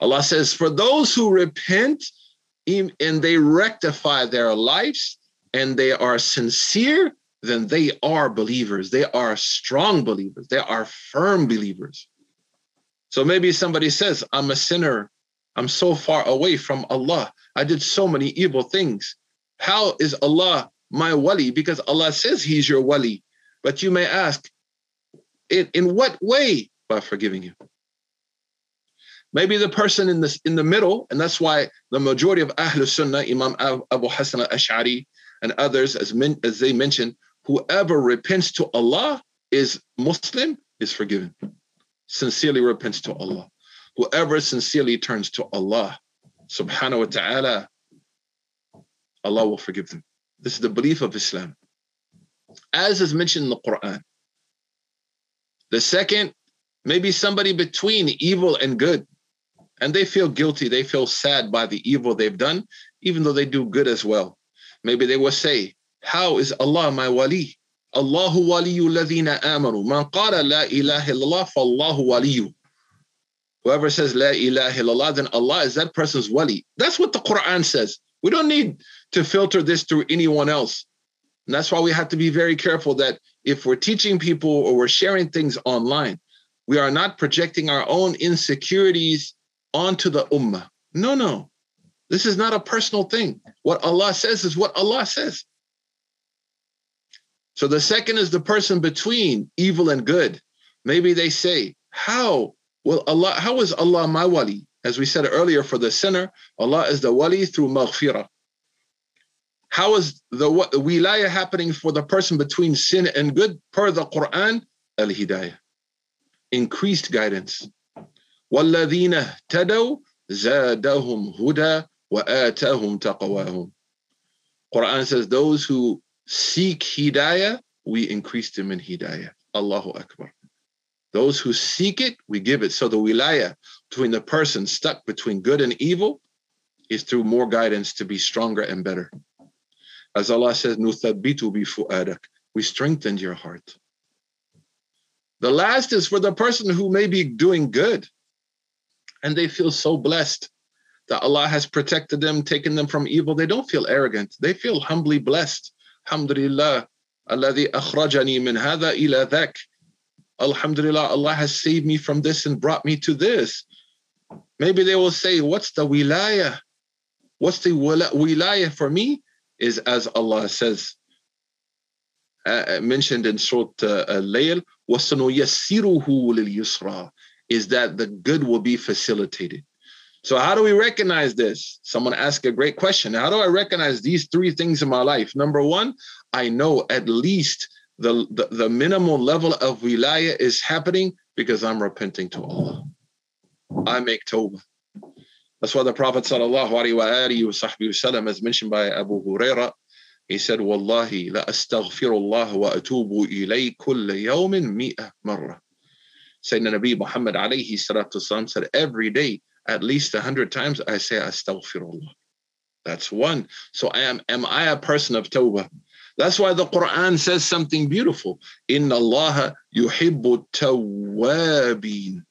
Allah says, for those who repent and they rectify their lives and they are sincere, then they are believers. They are strong believers. They are firm believers. So maybe somebody says, I'm a sinner. I'm so far away from Allah. I did so many evil things. How is Allah my wali? Because Allah says He's your wali. But you may ask, in, in what way? By forgiving you. Maybe the person in this in the middle, and that's why the majority of Ahlul Sunnah, Imam Abu Hassan al-Ash'ari and others, as, men, as they mentioned, whoever repents to Allah is Muslim, is forgiven. Sincerely repents to Allah. Whoever sincerely turns to Allah, subhanahu wa ta'ala, Allah will forgive them. This is the belief of Islam. As is mentioned in the Quran, the second, maybe somebody between evil and good, and they feel guilty, they feel sad by the evil they've done, even though they do good as well. Maybe they will say, How is Allah my wali? Allahu waliyu ladhina amanu. Man qala la ilaha illallah fallahu waliyu. Whoever says la ilaha illallah, then Allah is that person's wali. That's what the Quran says. We don't need to filter this through anyone else. And that's why we have to be very careful that if we're teaching people or we're sharing things online, we are not projecting our own insecurities onto the ummah. No, no. This is not a personal thing. What Allah says is what Allah says. So the second is the person between evil and good. Maybe they say, How will Allah, how is Allah my wali? As we said earlier, for the sinner, Allah is the wali through maghfirah. How is the wilayah happening for the person between sin and good? Per the Quran, al hidayah, increased guidance. وَالَّذِينَ اهْتَدَوْا زَادَهُمْ هُدًى وَآتَاهُمْ تَقْوَاهُمْ Quran says those who seek hidayah, we increase them in hidayah. Allahu Akbar. Those who seek it, we give it. So the wilayah between the person stuck between good and evil is through more guidance to be stronger and better. As Allah says, نُثَبِّتُ بِفُؤَادَكَ We strengthened your heart. The last is for the person who may be doing good and they feel so blessed that Allah has protected them, taken them from evil. They don't feel arrogant. They feel humbly blessed. Alhamdulillah, alladhi akhrajani min hada ila dhak. Alhamdulillah, Allah has saved me from this and brought me to this. Maybe they will say, what's the wilāyah? What's the wilāyah for me? Is as Allah says, uh, uh mentioned in Surah uh, Al-Layl, وَسَنُيَسِّرُهُ لِلْيُسْرَى is that the good will be facilitated. So how do we recognize this? Someone asked a great question. How do I recognize these three things in my life? Number one, I know at least the, the, the minimal level of wilayah is happening because I'm repenting to Allah. I make tawbah. That's why the Prophet wasallam, as mentioned by Abu Huraira, he said, "Wallahi la astaghfirullah wa atubu ilay kull yawmin mi'ah marra." Sayyidina Nabi Muhammad alayhi salatu wasallam said, "Every day, at least a hundred times, I say astaghfirullah." That's one. So I am am I a person of tawbah? That's why the Quran says something beautiful. Inna Allah yuhibbu tawabin.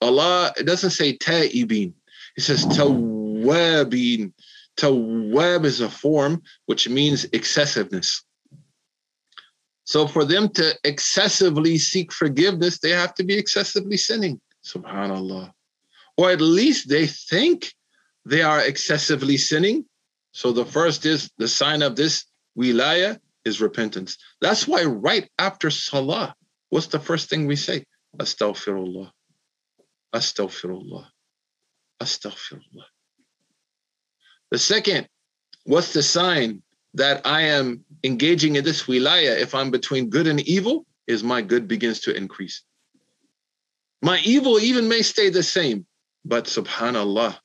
Allah, it doesn't say ta'ibin. It says tawabin. Tawab is a form which means excessiveness. So for them to excessively seek forgiveness, they have to be excessively sinning. Subhanallah. Or at least they think they are excessively sinning. So the first is the sign of this wilaya is repentance. That's why right after salah, what's the first thing we say? Astaghfirullah. Astaghfirullah. Astaghfirullah. The second, what's the sign that I am engaging in this wilaya, if I'm between good and evil, is my good begins to increase. My evil even may stay the same, but subhanAllah,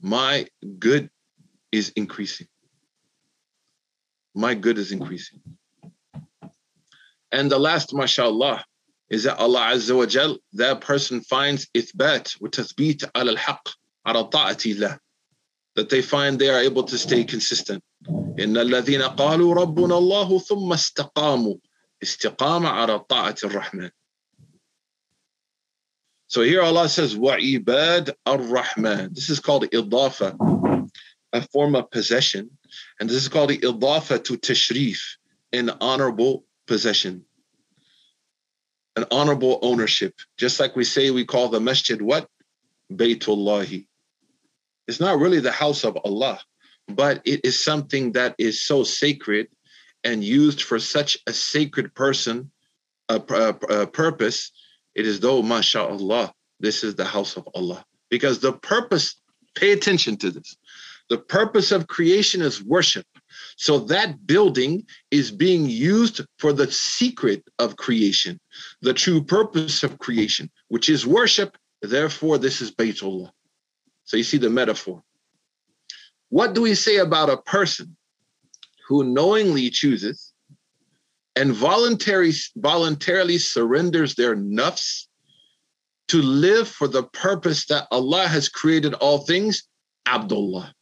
my good is increasing. My good is increasing. And the last, mashallah, is that Allah Azza wa Jal, that person finds ithbat, with tathbeet al haq, ala ta'atillah, that they find they are able to stay consistent إن الذين قالوا ربنا الله ثم استقاموا استقامة على طاعة الرحمن So here Allah says وعباد الرحمن This is called إضافة a form of possession and this is called إضافة to tashrif an honorable possession an honorable ownership just like we say we call the masjid what Baytullahi it's not really the house of Allah, but it is something that is so sacred and used for such a sacred person, a, a, a purpose. It is though, mashallah, this is the house of Allah. Because the purpose, pay attention to this. The purpose of creation is worship. So that building is being used for the secret of creation, the true purpose of creation, which is worship. Therefore, this is Baytullah. So you see the metaphor. What do we say about a person who knowingly chooses and voluntary, voluntarily surrenders their nafs to live for the purpose that Allah has created all things? Abdullah.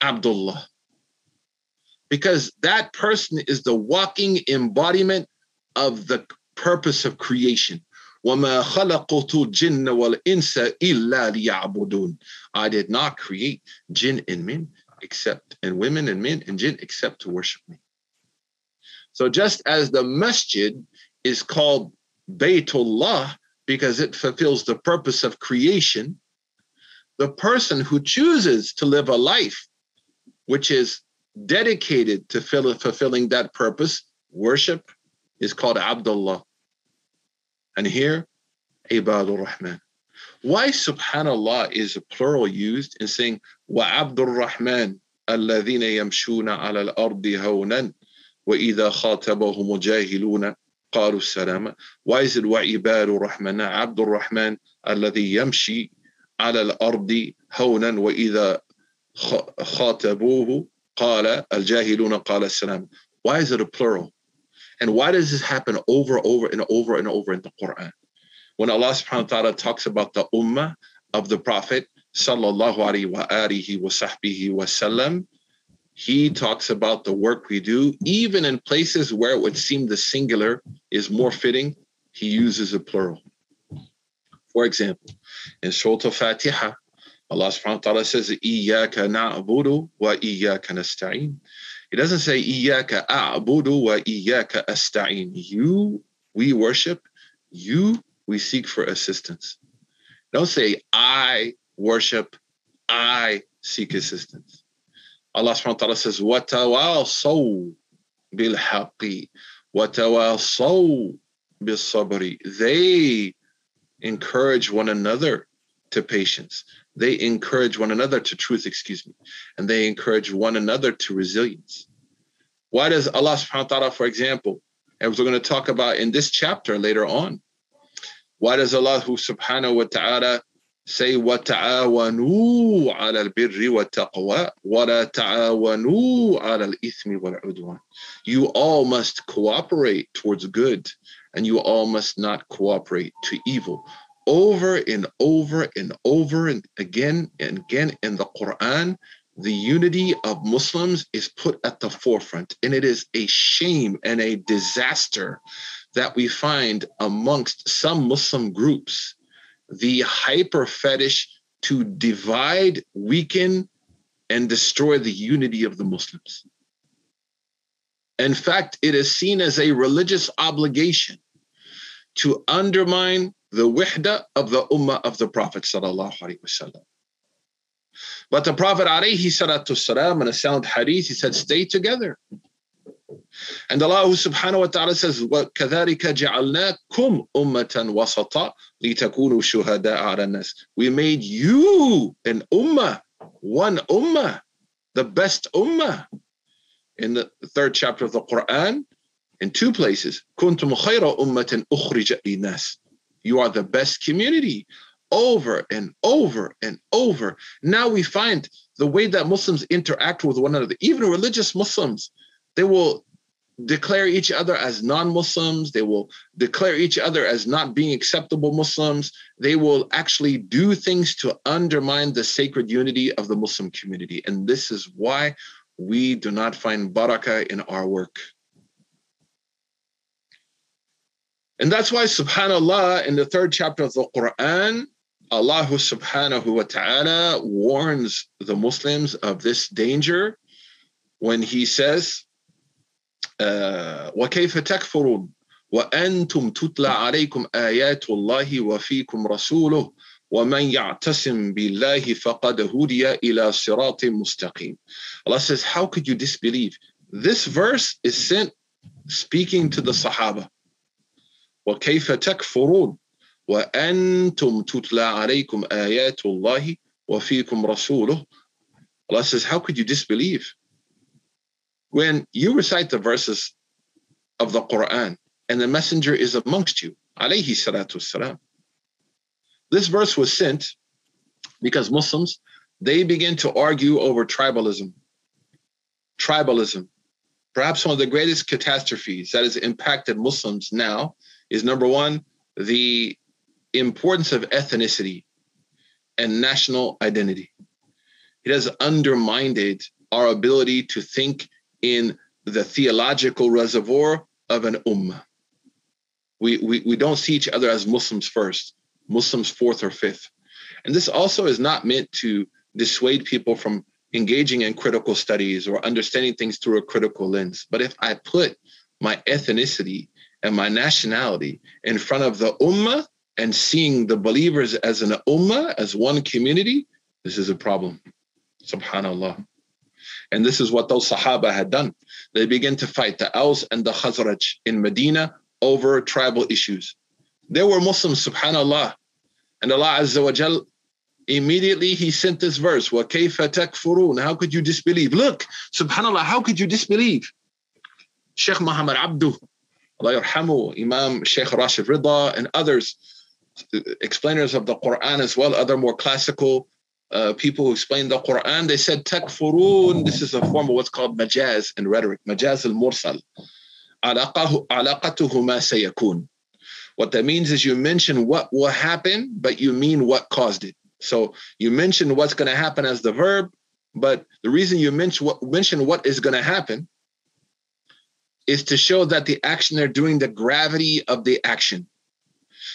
Abdullah. because that person is the walking embodiment of the purpose of creation. وَمَا خَلَقُتُ الْجِنَّ وَالْإِنسَ إِلَّا لِيَعْبُدُونَ I did not create jinn and men except, and women and men and jinn except to worship me. So just as the masjid is called Baytullah because it fulfills the purpose of creation, the person who chooses to live a life which is dedicated to fulfilling that purpose, worship, is called Abdullah. And here, Ibadur Rahman. Why subhanallah is a plural used in saying wa Abdul Rahman الذين يمشون على الأرض هونا وإذا خاطبهم الجاهلون قالوا السلام Why is it وعباد الرحمن عبد الرحمن الذي يمشي على الأرض هونا وإذا خاطبوه قال الجاهلون قال السلام Why is it a plural? And why does this happen over, over, and over and over in the Quran? When Allah subhanahu wa ta'ala talks about the ummah of the Prophet he talks about the work we do, even in places where it would seem the singular is more fitting, he uses a plural. For example, in Surah Al-Fatiha, Allah subhanahu wa ta'ala says, Iyaka na'budu wa. It doesn't say Iyaka a'budu wa Iyaka asta'in. You we worship, you we seek for assistance. Don't say I worship, I seek assistance. Allah subhanahu wa ta'ala says, Watawasaw bilhaqi, watawasaw bil sabri. They encourage one another to patience. They encourage one another to truth, excuse me, and they encourage one another to resilience. Why does Allah subhanahu wa ta'ala, for example, as we're going to talk about in this chapter later on, why does Allah subhanahu wa ta'ala say وَتَعَاوَنُوا عَلَى الْبِرِّ وَالتَّقْوَى وَلَا تَعَاوَنُوا عَلَى الْإِثْمِ وَالْعُدْوَانِ You all must cooperate towards good and you all must not cooperate to evil over and over and over and again and again in the Quran, the unity of Muslims is put at the forefront. And it is a shame and a disaster that we find amongst some Muslim groups the hyper fetish to divide, weaken, and destroy the unity of the Muslims. In fact, it is seen as a religious obligation to undermine the wihda of the ummah of the Prophet sallallahu alaihi wasallam. But the Prophet alayhi salatu salam in a sound hadith, he said, stay together. And Allah subhanahu wa ta'ala says, وَكَذَلِكَ جَعَلْنَاكُمْ أُمَّةً وَسَطًا لِتَكُونُوا شُهَدَاءَ عَلَى النَّاسِ We made you an ummah, one ummah, the best ummah. In the third chapter of the Quran, in two places, كُنْتُمْ خَيْرَ أُمَّةٍ أُخْرِجَ لِلنَّاسِ you are the best community over and over and over. Now we find the way that Muslims interact with one another, even religious Muslims, they will declare each other as non-Muslims. They will declare each other as not being acceptable Muslims. They will actually do things to undermine the sacred unity of the Muslim community. And this is why we do not find barakah in our work. And that's why, subhanAllah, in the third chapter of the Quran, Allah subhanahu wa ta'ala warns the Muslims of this danger when He says, وَكَيْفَ تَكْفُرُونَ وأنتم تتلى عليكم آيات الله وفيكم رسوله ومن يعتصم بالله فقد هدي إلى صراط مستقيم. Allah says, how could you disbelieve? This verse is sent speaking to the Sahaba. وكيف تكفرون وأنتم تتلى عليكم آيات الله وفيكم رسوله Allah says, how could you disbelieve? When you recite the verses of the Quran and the messenger is amongst you, alayhi salatu salam. This verse was sent because Muslims, they begin to argue over tribalism. Tribalism, perhaps one of the greatest catastrophes that has impacted Muslims now is number one, the importance of ethnicity and national identity. It has undermined our ability to think in the theological reservoir of an ummah. We, we, we don't see each other as Muslims first, Muslims fourth or fifth. And this also is not meant to dissuade people from engaging in critical studies or understanding things through a critical lens. But if I put my ethnicity and my nationality in front of the ummah and seeing the believers as an ummah, as one community, this is a problem. Subhanallah. And this is what those Sahaba had done. They began to fight the Aus and the Khazraj in Medina over tribal issues. They were Muslims, subhanAllah. And Allah Azza wa Jal, immediately He sent this verse, Wa وَكَيْفَ تَكْفُرُونَ How could you disbelieve? Look, subhanAllah, how could you disbelieve? Sheikh Muhammad Abduh, Allah yarhamu, Imam Sheikh Rashid Rida, and others, explainers of the Quran as well, other more classical uh, people who explain the Quran, they said takfurun. This is a form of what's called majaz in rhetoric, majaz al-mursal. Alaqatuhuma sayakun. What that means is you mention what will happen, but you mean what caused it. So you mention what's going to happen as the verb, but the reason you mention what, mention what is going to happen is to show that the action they're doing, the gravity of the action.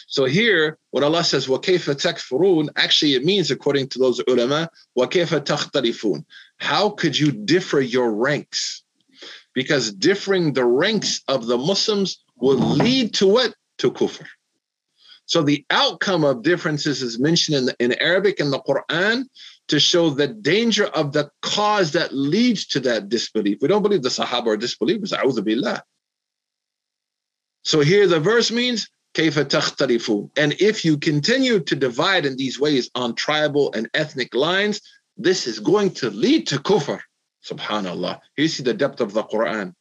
So here, when Allah says, وَكَيْفَ تَكْفُرُونَ, actually it means, according to those ulama, وَكَيْفَ تَخْتَلِفُونَ. How could you differ your ranks? Because differing the ranks of the Muslims will lead to what? To kufr. So the outcome of differences is mentioned in, the, in Arabic in the Quran to show the danger of the cause that leads to that disbelief. We don't believe the Sahaba are disbelievers. Billah. So here the verse means and if you continue to divide in these ways on tribal and ethnic lines, this is going to lead to kufr. Subhanallah. Here you see the depth of the Quran.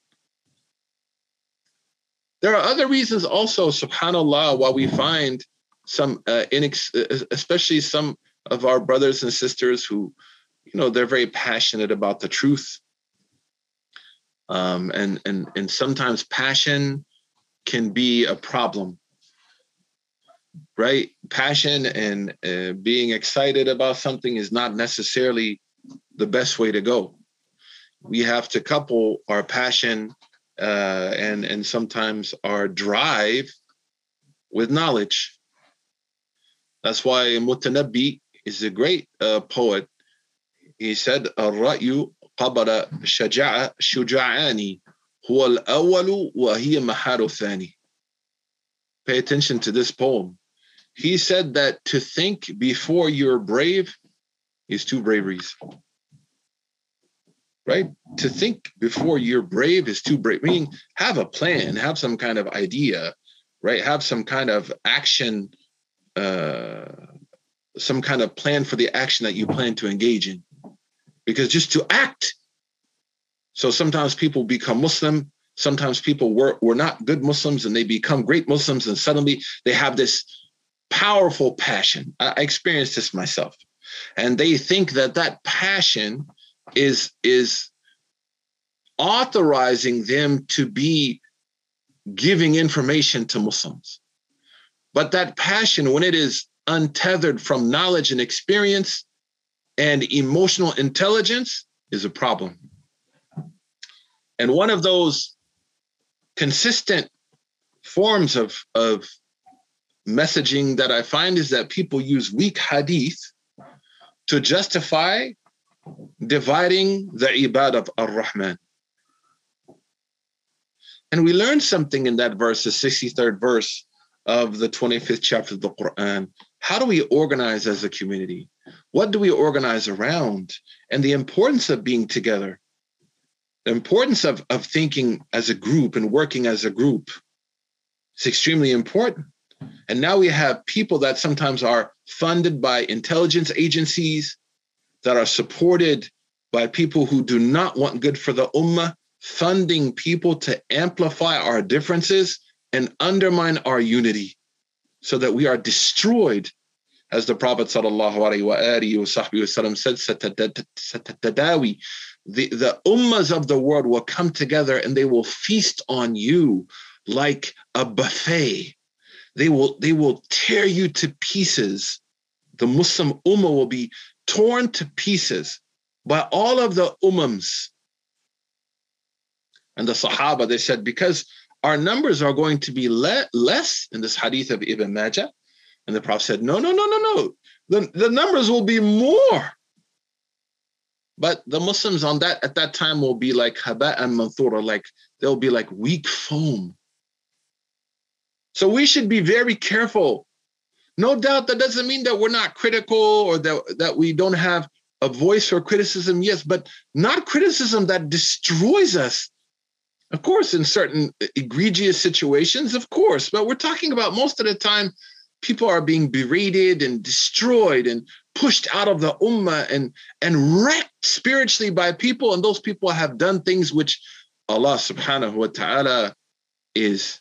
There are other reasons also, subhanAllah, why we find some, uh, inex- especially some of our brothers and sisters who, you know, they're very passionate about the truth. Um, and, and, and sometimes passion can be a problem right? Passion and uh, being excited about something is not necessarily the best way to go. We have to couple our passion uh, and and sometimes our drive with knowledge. That's why Mutanabbi is a great uh, poet. He said, "الرأي قبل شجاع شجعاني هو الأول وهي محار الثاني." Pay attention to this poem. He said that to think before you're brave is two braveries. Right? To think before you're brave is too brave. Meaning, have a plan, have some kind of idea, right? Have some kind of action, uh, some kind of plan for the action that you plan to engage in. Because just to act, so sometimes people become Muslim, sometimes people were, were not good Muslims and they become great Muslims, and suddenly they have this powerful passion. I experienced this myself. And they think that that passion is, is authorizing them to be giving information to Muslims. But that passion, when it is untethered from knowledge and experience and emotional intelligence, is a problem. And one of those consistent forms of, of messaging that I find is that people use weak hadith to justify dividing the ibad of Ar-Rahman. And we learn something in that verse, the 63rd verse of the 25th chapter of the Quran. How do we organize as a community? What do we organize around? And the importance of being together, the importance of, of thinking as a group and working as a group. is extremely important. And now we have people that sometimes are funded by intelligence agencies, that are supported by people who do not want good for the ummah, funding people to amplify our differences and undermine our unity so that we are destroyed. As the Prophet said, the, the ummahs of the world will come together and they will feast on you like a buffet. They will they will tear you to pieces. The muslim ummah will be torn to pieces by all of the ummahs And the Sahaba, they said, because our numbers are going to be le- less in this hadith of Ibn Majah. And the Prophet said, no, no, no, no, no. The, the numbers will be more. But the Muslims on that at that time will be like haba and manthura, like they'll be like weak foam. So we should be very careful. No doubt that doesn't mean that we're not critical or that, that we don't have a voice for criticism, yes, but not criticism that destroys us. Of course, in certain egregious situations, of course, but we're talking about most of the time people are being berated and destroyed and pushed out of the ummah and and wrecked spiritually by people and those people have done things which Allah subhanahu wa ta'ala is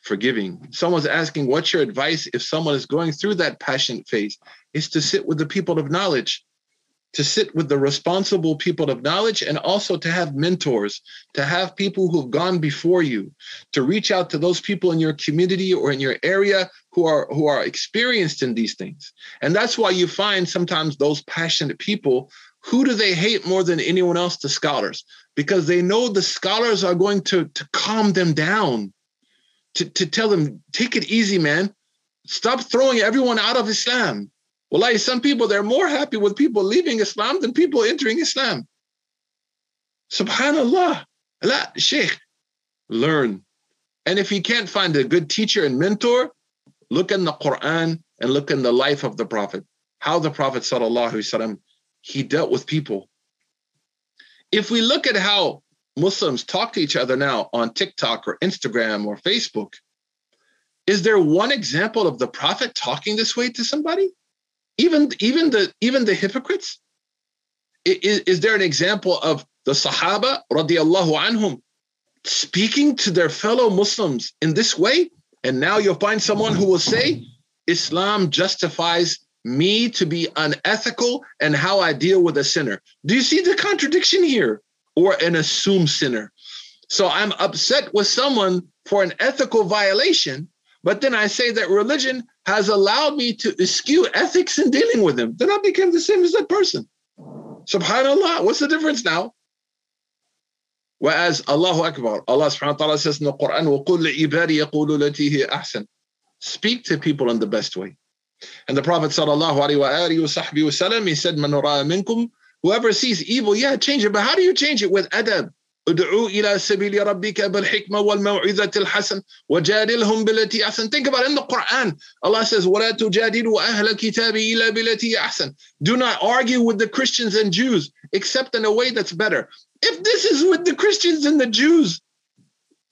forgiving. Someone's asking, what's your advice if someone is going through that passion phase? Is to sit with the people of knowledge to sit with the responsible people of knowledge and also to have mentors, to have people who've gone before you, to reach out to those people in your community or in your area who are who are experienced in these things. And that's why you find sometimes those passionate people, who do they hate more than anyone else? The scholars, because they know the scholars are going to, to calm them down, to, to tell them, take it easy, man. Stop throwing everyone out of Islam well like some people, they're more happy with people leaving Islam than people entering Islam. Subhanallah. La, Sheikh, learn. And if you can't find a good teacher and mentor, look in the Quran and look in the life of the Prophet. How the Prophet, sallallahu he dealt with people. If we look at how Muslims talk to each other now on TikTok or Instagram or Facebook, is there one example of the Prophet talking this way to somebody? even even the even the hypocrites is, is there an example of the sahaba radiallahu anhum speaking to their fellow muslims in this way and now you'll find someone who will say islam justifies me to be unethical and how i deal with a sinner do you see the contradiction here or an assumed sinner so i'm upset with someone for an ethical violation but then I say that religion has allowed me to eschew ethics in dealing with them. Then I became the same as that person. Subhanallah. What's the difference now? Whereas Allahu Akbar, Allah subhanahu wa ta'ala says in the Quran, وَقُلْ لِعِبَادِ يَقُولُ الَّتِي هِيَ أَحْسَنُ Speak to people in the best way. And the Prophet sallallahu alayhi wa alihi wa sallam, he said, مَنْ رَأَ مِنْكُمْ Whoever sees evil, yeah, change it. But how do you change it? With adab. ادعوا إلى سبيل ربك بالحكمة والموعظة الحسن وجادلهم بالتي أحسن. Think about it in the Quran. Allah says, ولا تجادلوا أهل الكتاب إلا بالتي أحسن. Do not argue with the Christians and Jews except in a way that's better. If this is with the Christians and the Jews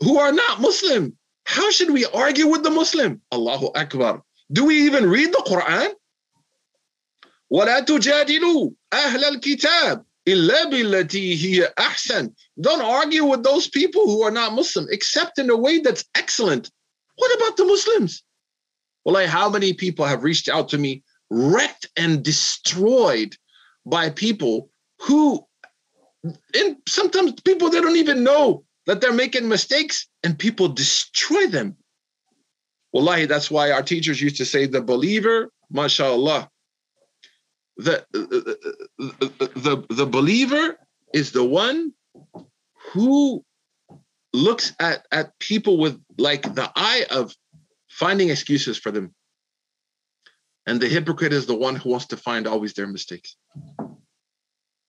who are not Muslim, how should we argue with the Muslim? Allahu Akbar. Do we even read the Quran? ولا تجادلوا أهل الكتاب don't argue with those people who are not Muslim, except in a way that's excellent. What about the Muslims? Well, like how many people have reached out to me, wrecked and destroyed by people who, and sometimes people they don't even know that they're making mistakes, and people destroy them. Wallahi, that's why our teachers used to say the believer, mashallah, the, the, the believer is the one who looks at, at people with like the eye of finding excuses for them. And the hypocrite is the one who wants to find always their mistakes.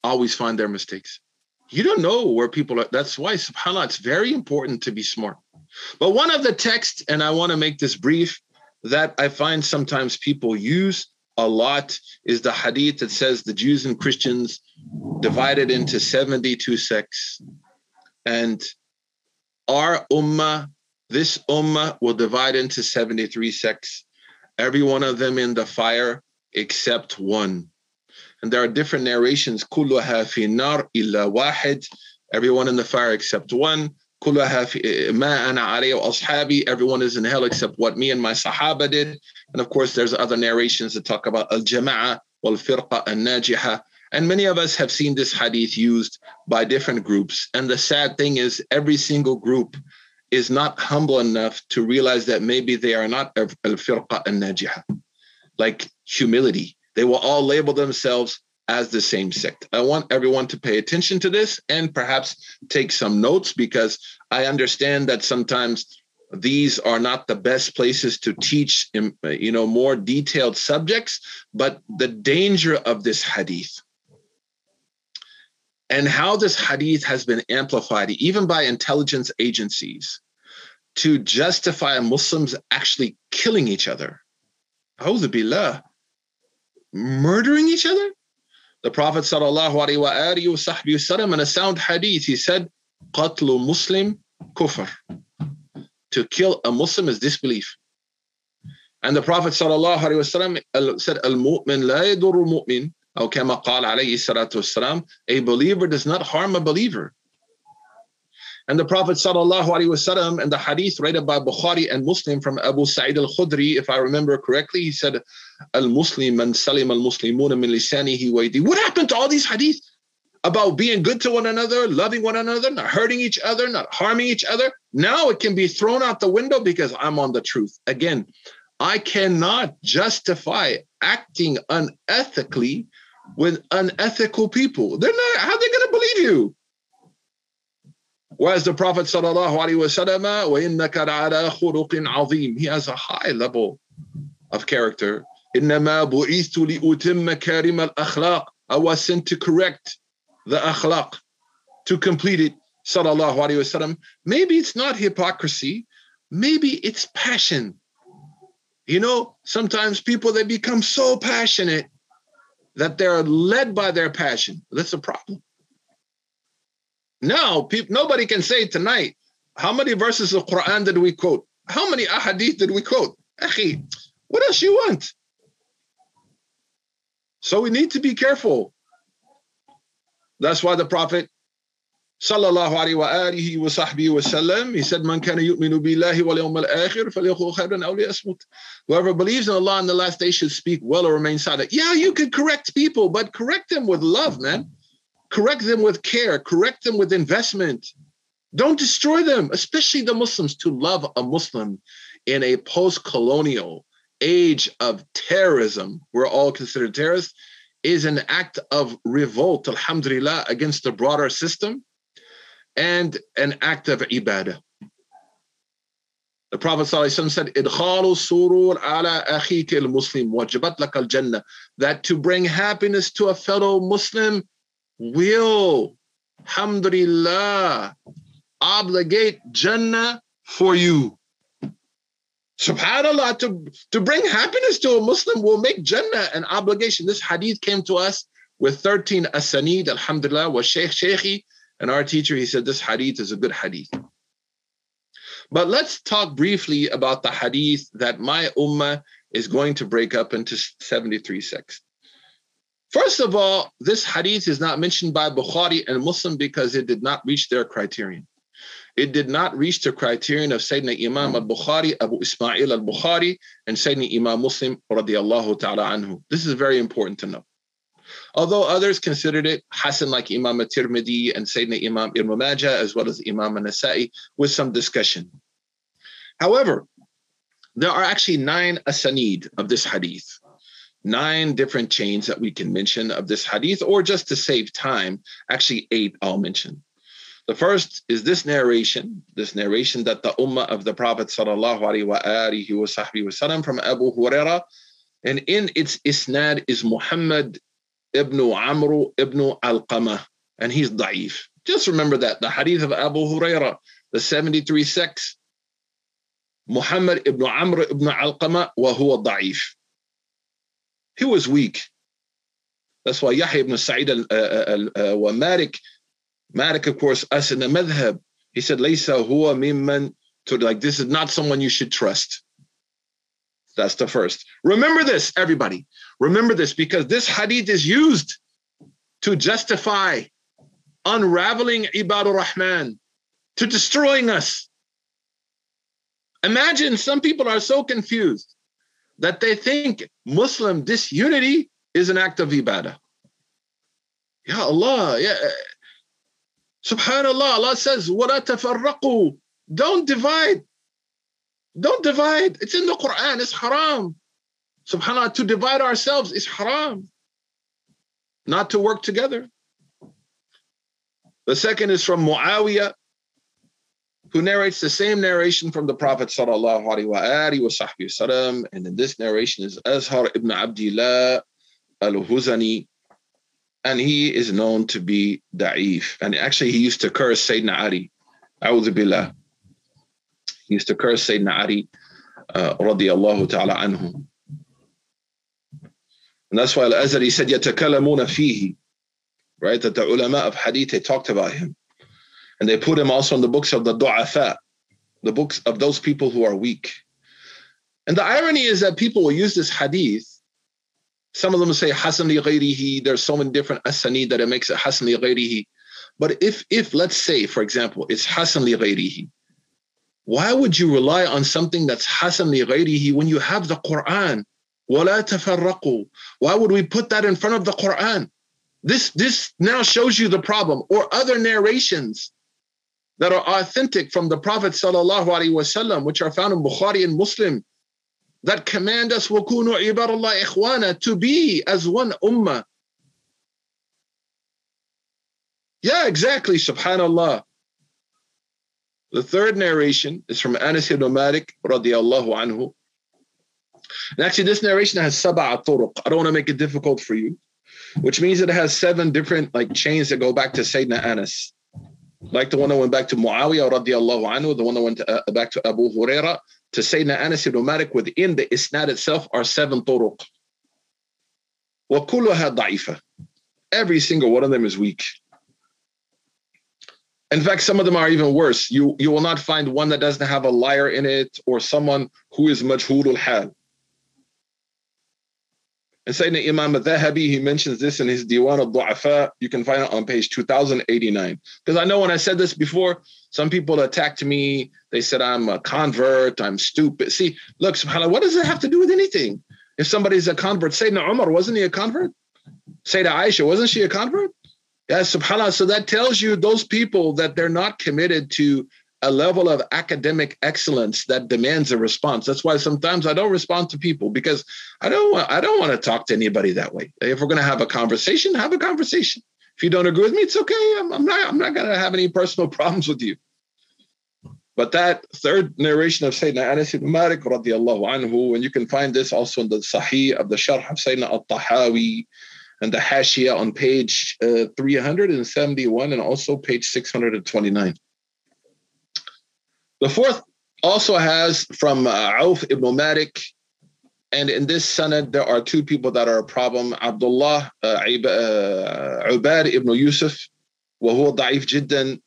Always find their mistakes. You don't know where people are. That's why, subhanAllah, it's very important to be smart. But one of the texts, and I want to make this brief, that I find sometimes people use a lot is the hadith that says the Jews and Christians divided into 72 sects. And our ummah, this ummah will divide into 73 sects, every one of them in the fire except one. And there are different narrations. كلها في nar illa واحد. Everyone in the fire except one. كلها في ما أنا عليه وأصحابي. Everyone is in hell except what me and my sahaba did. And of course, there's other narrations that talk about al-jama'a wal-firqa al-najiha. And many of us have seen this hadith used by different groups. And the sad thing is every single group is not humble enough to realize that maybe they are not al-firqa al-najiha. Like humility. They will all label themselves as the same sect. I want everyone to pay attention to this and perhaps take some notes because I understand that sometimes these are not the best places to teach um, you know more detailed subjects but the danger of this hadith and how this hadith has been amplified even by intelligence agencies to justify Muslims actually killing each other. Billah Murdering each other? The Prophet sallallahu alaihi wasallam in a sound hadith, he said, "Qatlu Muslim kufr." To kill a Muslim is disbelief. And the Prophet sallallahu alaihi wasallam said, "Al-mu'min la yadurru mu'min." أو كما قال عليه الصلاة والسلام, a believer does not harm a believer. And the Prophet wasallam and the hadith read by Bukhari and Muslim from Abu Sa'id al-Khudri, if I remember correctly, he said, "Al-Muslim man salim al-Muslimuna min lisanihi wa What happened to all these hadith about being good to one another, loving one another, not hurting each other, not harming each other? Now it can be thrown out the window because I'm on the truth. Again, I cannot justify acting unethically with unethical people. They're not. How are they going to believe you? Whereas the Prophet sallallahu alaihi wasallam, he has a high level of character. I was sent to correct the akhlaq, to complete it. Sallallahu alaihi wasallam. Maybe it's not hypocrisy. Maybe it's passion. You know, sometimes people they become so passionate that they're led by their passion. That's a problem. Now, people, nobody can say tonight, how many verses of Quran did we quote? How many ahadith did we quote? Akhi, what else you want? So we need to be careful. That's why the Prophet sallallahu alaihi wa sallam, he said, Man al-akhir. Whoever believes in Allah and the last day should speak well or remain silent. Yeah, you can correct people, but correct them with love, man correct them with care, correct them with investment. Don't destroy them, especially the Muslims. To love a Muslim in a post colonial age of terrorism, we're all considered terrorists, is an act of revolt, alhamdulillah, against the broader system and an act of ibadah. The Prophet said, "Idkhalu surur ala akhik al-Muslim wajibat lak al-Jannah." That to bring happiness to a fellow Muslim will, alhamdulillah, obligate Jannah for you. Subhanallah, to, to bring happiness to a Muslim will make Jannah an obligation. This hadith came to us with 13 asanid, alhamdulillah, was Shaykh Shaykhi, and our teacher, he said this hadith is a good hadith. But let's talk briefly about the hadith that my ummah is going to break up into 73 sects. First of all, this hadith is not mentioned by Bukhari and Muslim because it did not reach their criterion. It did not reach the criterion of Sayyidina Imam al-Bukhari, Abu Ismail al-Bukhari, and Sayyidina Imam Muslim radiallahu ta'ala anhu. This is very important to know. Although others considered it Hassan like Imam al-Tirmidhi and Sayyidina Imam Ibn Majah as well as Imam al-Nasa'i with some discussion. However, there are actually nine asanid of this hadith nine different chains that we can mention of this hadith, or just to save time, actually eight I'll mention. The first is this narration, this narration that the ummah of the Prophet sallallahu alaihi wasallam from Abu Huraira, and in its isnad is Muhammad ibn Amr ibn Alqamah, and he's da'if. Just remember that the hadith of Abu Huraira, the 73 sects, Muhammad ibn Amr ibn Alqamah, wa huwa da'if. He was weak. That's why Yahya ibn Sa'id uh, uh, uh, wa Malik, Malik, of course, us in the madhab, he said, Laysa huwa mimman, like, this is not someone you should trust. That's the first. Remember this, everybody. Remember this because this hadith is used to justify unraveling Ibadur Rahman, to destroying us. Imagine some people are so confused that they think Muslim disunity is an act of ibadah. Ya Allah, yeah. Subhanallah, Allah says, وَلَا تَفَرَّقُوا Don't divide. Don't divide. It's in the Quran, it's haram. Subhanallah, to divide ourselves is haram. not to work together. The second is from Muawiyah, who narrates the same narration from the Prophet sallallahu alaihi wasallam, and in this narration is Azhar ibn Abdullah al-Huzani, and he is known to be da'if. And actually, he used to curse Sayyidina Ali. A'udhu billah. He used to curse Sayyidina Ali, uh, radiyallahu ta'ala anhu. And that's why Al-Azhari said, يَتَكَلَمُونَ فِيهِ Right, that the ulama of hadith, they talked about him. And they put him also in the books of the du'afa, the books of those people who are weak. And the irony is that people will use this hadith. Some of them say Hasan li ghayrihi. There's so many different asani that it makes it Hasan li ghayrihi. But if, if let's say, for example, it's Hasan li ghayrihi, why would you rely on something that's Hasan li ghayrihi when you have the Quran? وَلَا تَفَرَّقُوا Why would we put that in front of the Quran? This, this now shows you the problem. Or other narrations that are authentic from the Prophet sallallahu alaihi wasallam, which are found in Bukhari and Muslim, that command us وَكُونُوا عِبَارَ اللَّهِ إِخْوَانًا to be as one ummah. Yeah, exactly, subhanallah. The third narration is from Anas ibn Malik radiallahu anhu. And actually, this narration has sab'a turuq. I don't want to make it difficult for you, which means it has seven different like chains that go back to Sayyidina Anas like the one that went back to Muawiyah radiallahu anhu, the one that went to, uh, back to Abu Huraira, to Sayyidina Anas ibn Malik within the isnad itself are seven turuq. وَكُلُّهَا ضَعِيفَةٌ Every single one of them is weak. In fact, some of them are even worse. You, you will not find one that doesn't have a liar in it or someone who is majhulul hal. And Sayyidina Imam al-Dhahabi, he mentions this in his Diwan al-Du'afa. You can find it on page 2089. Because I know when I said this before, some people attacked me. They said I'm a convert, I'm stupid. See, look, subhanAllah, what does it have to do with anything? If somebody's a convert, Sayyidina Umar, wasn't he a convert? Sayyidina Aisha, wasn't she a convert? Yes, subhanAllah. So that tells you those people that they're not committed to a level of academic excellence that demands a response. That's why sometimes I don't respond to people because I don't want I don't want to talk to anybody that way. If we're going to have a conversation, have a conversation. If you don't agree with me, it's okay. I'm, I'm not I'm not going to have any personal problems with you. But that third narration of Sayyidina Anas ibn Malik radiallahu anhu, and you can find this also in the Sahih of the Sharh of Sayyidina al-Tahawi and the Hashia on page uh, 371 and also page 629. The fourth also has from uh, Auf ibn Malik, and in this sanad there are two people that are a problem: Abdullah uh, uh Ubad ibn Yusuf, وهو ضعيف جدا.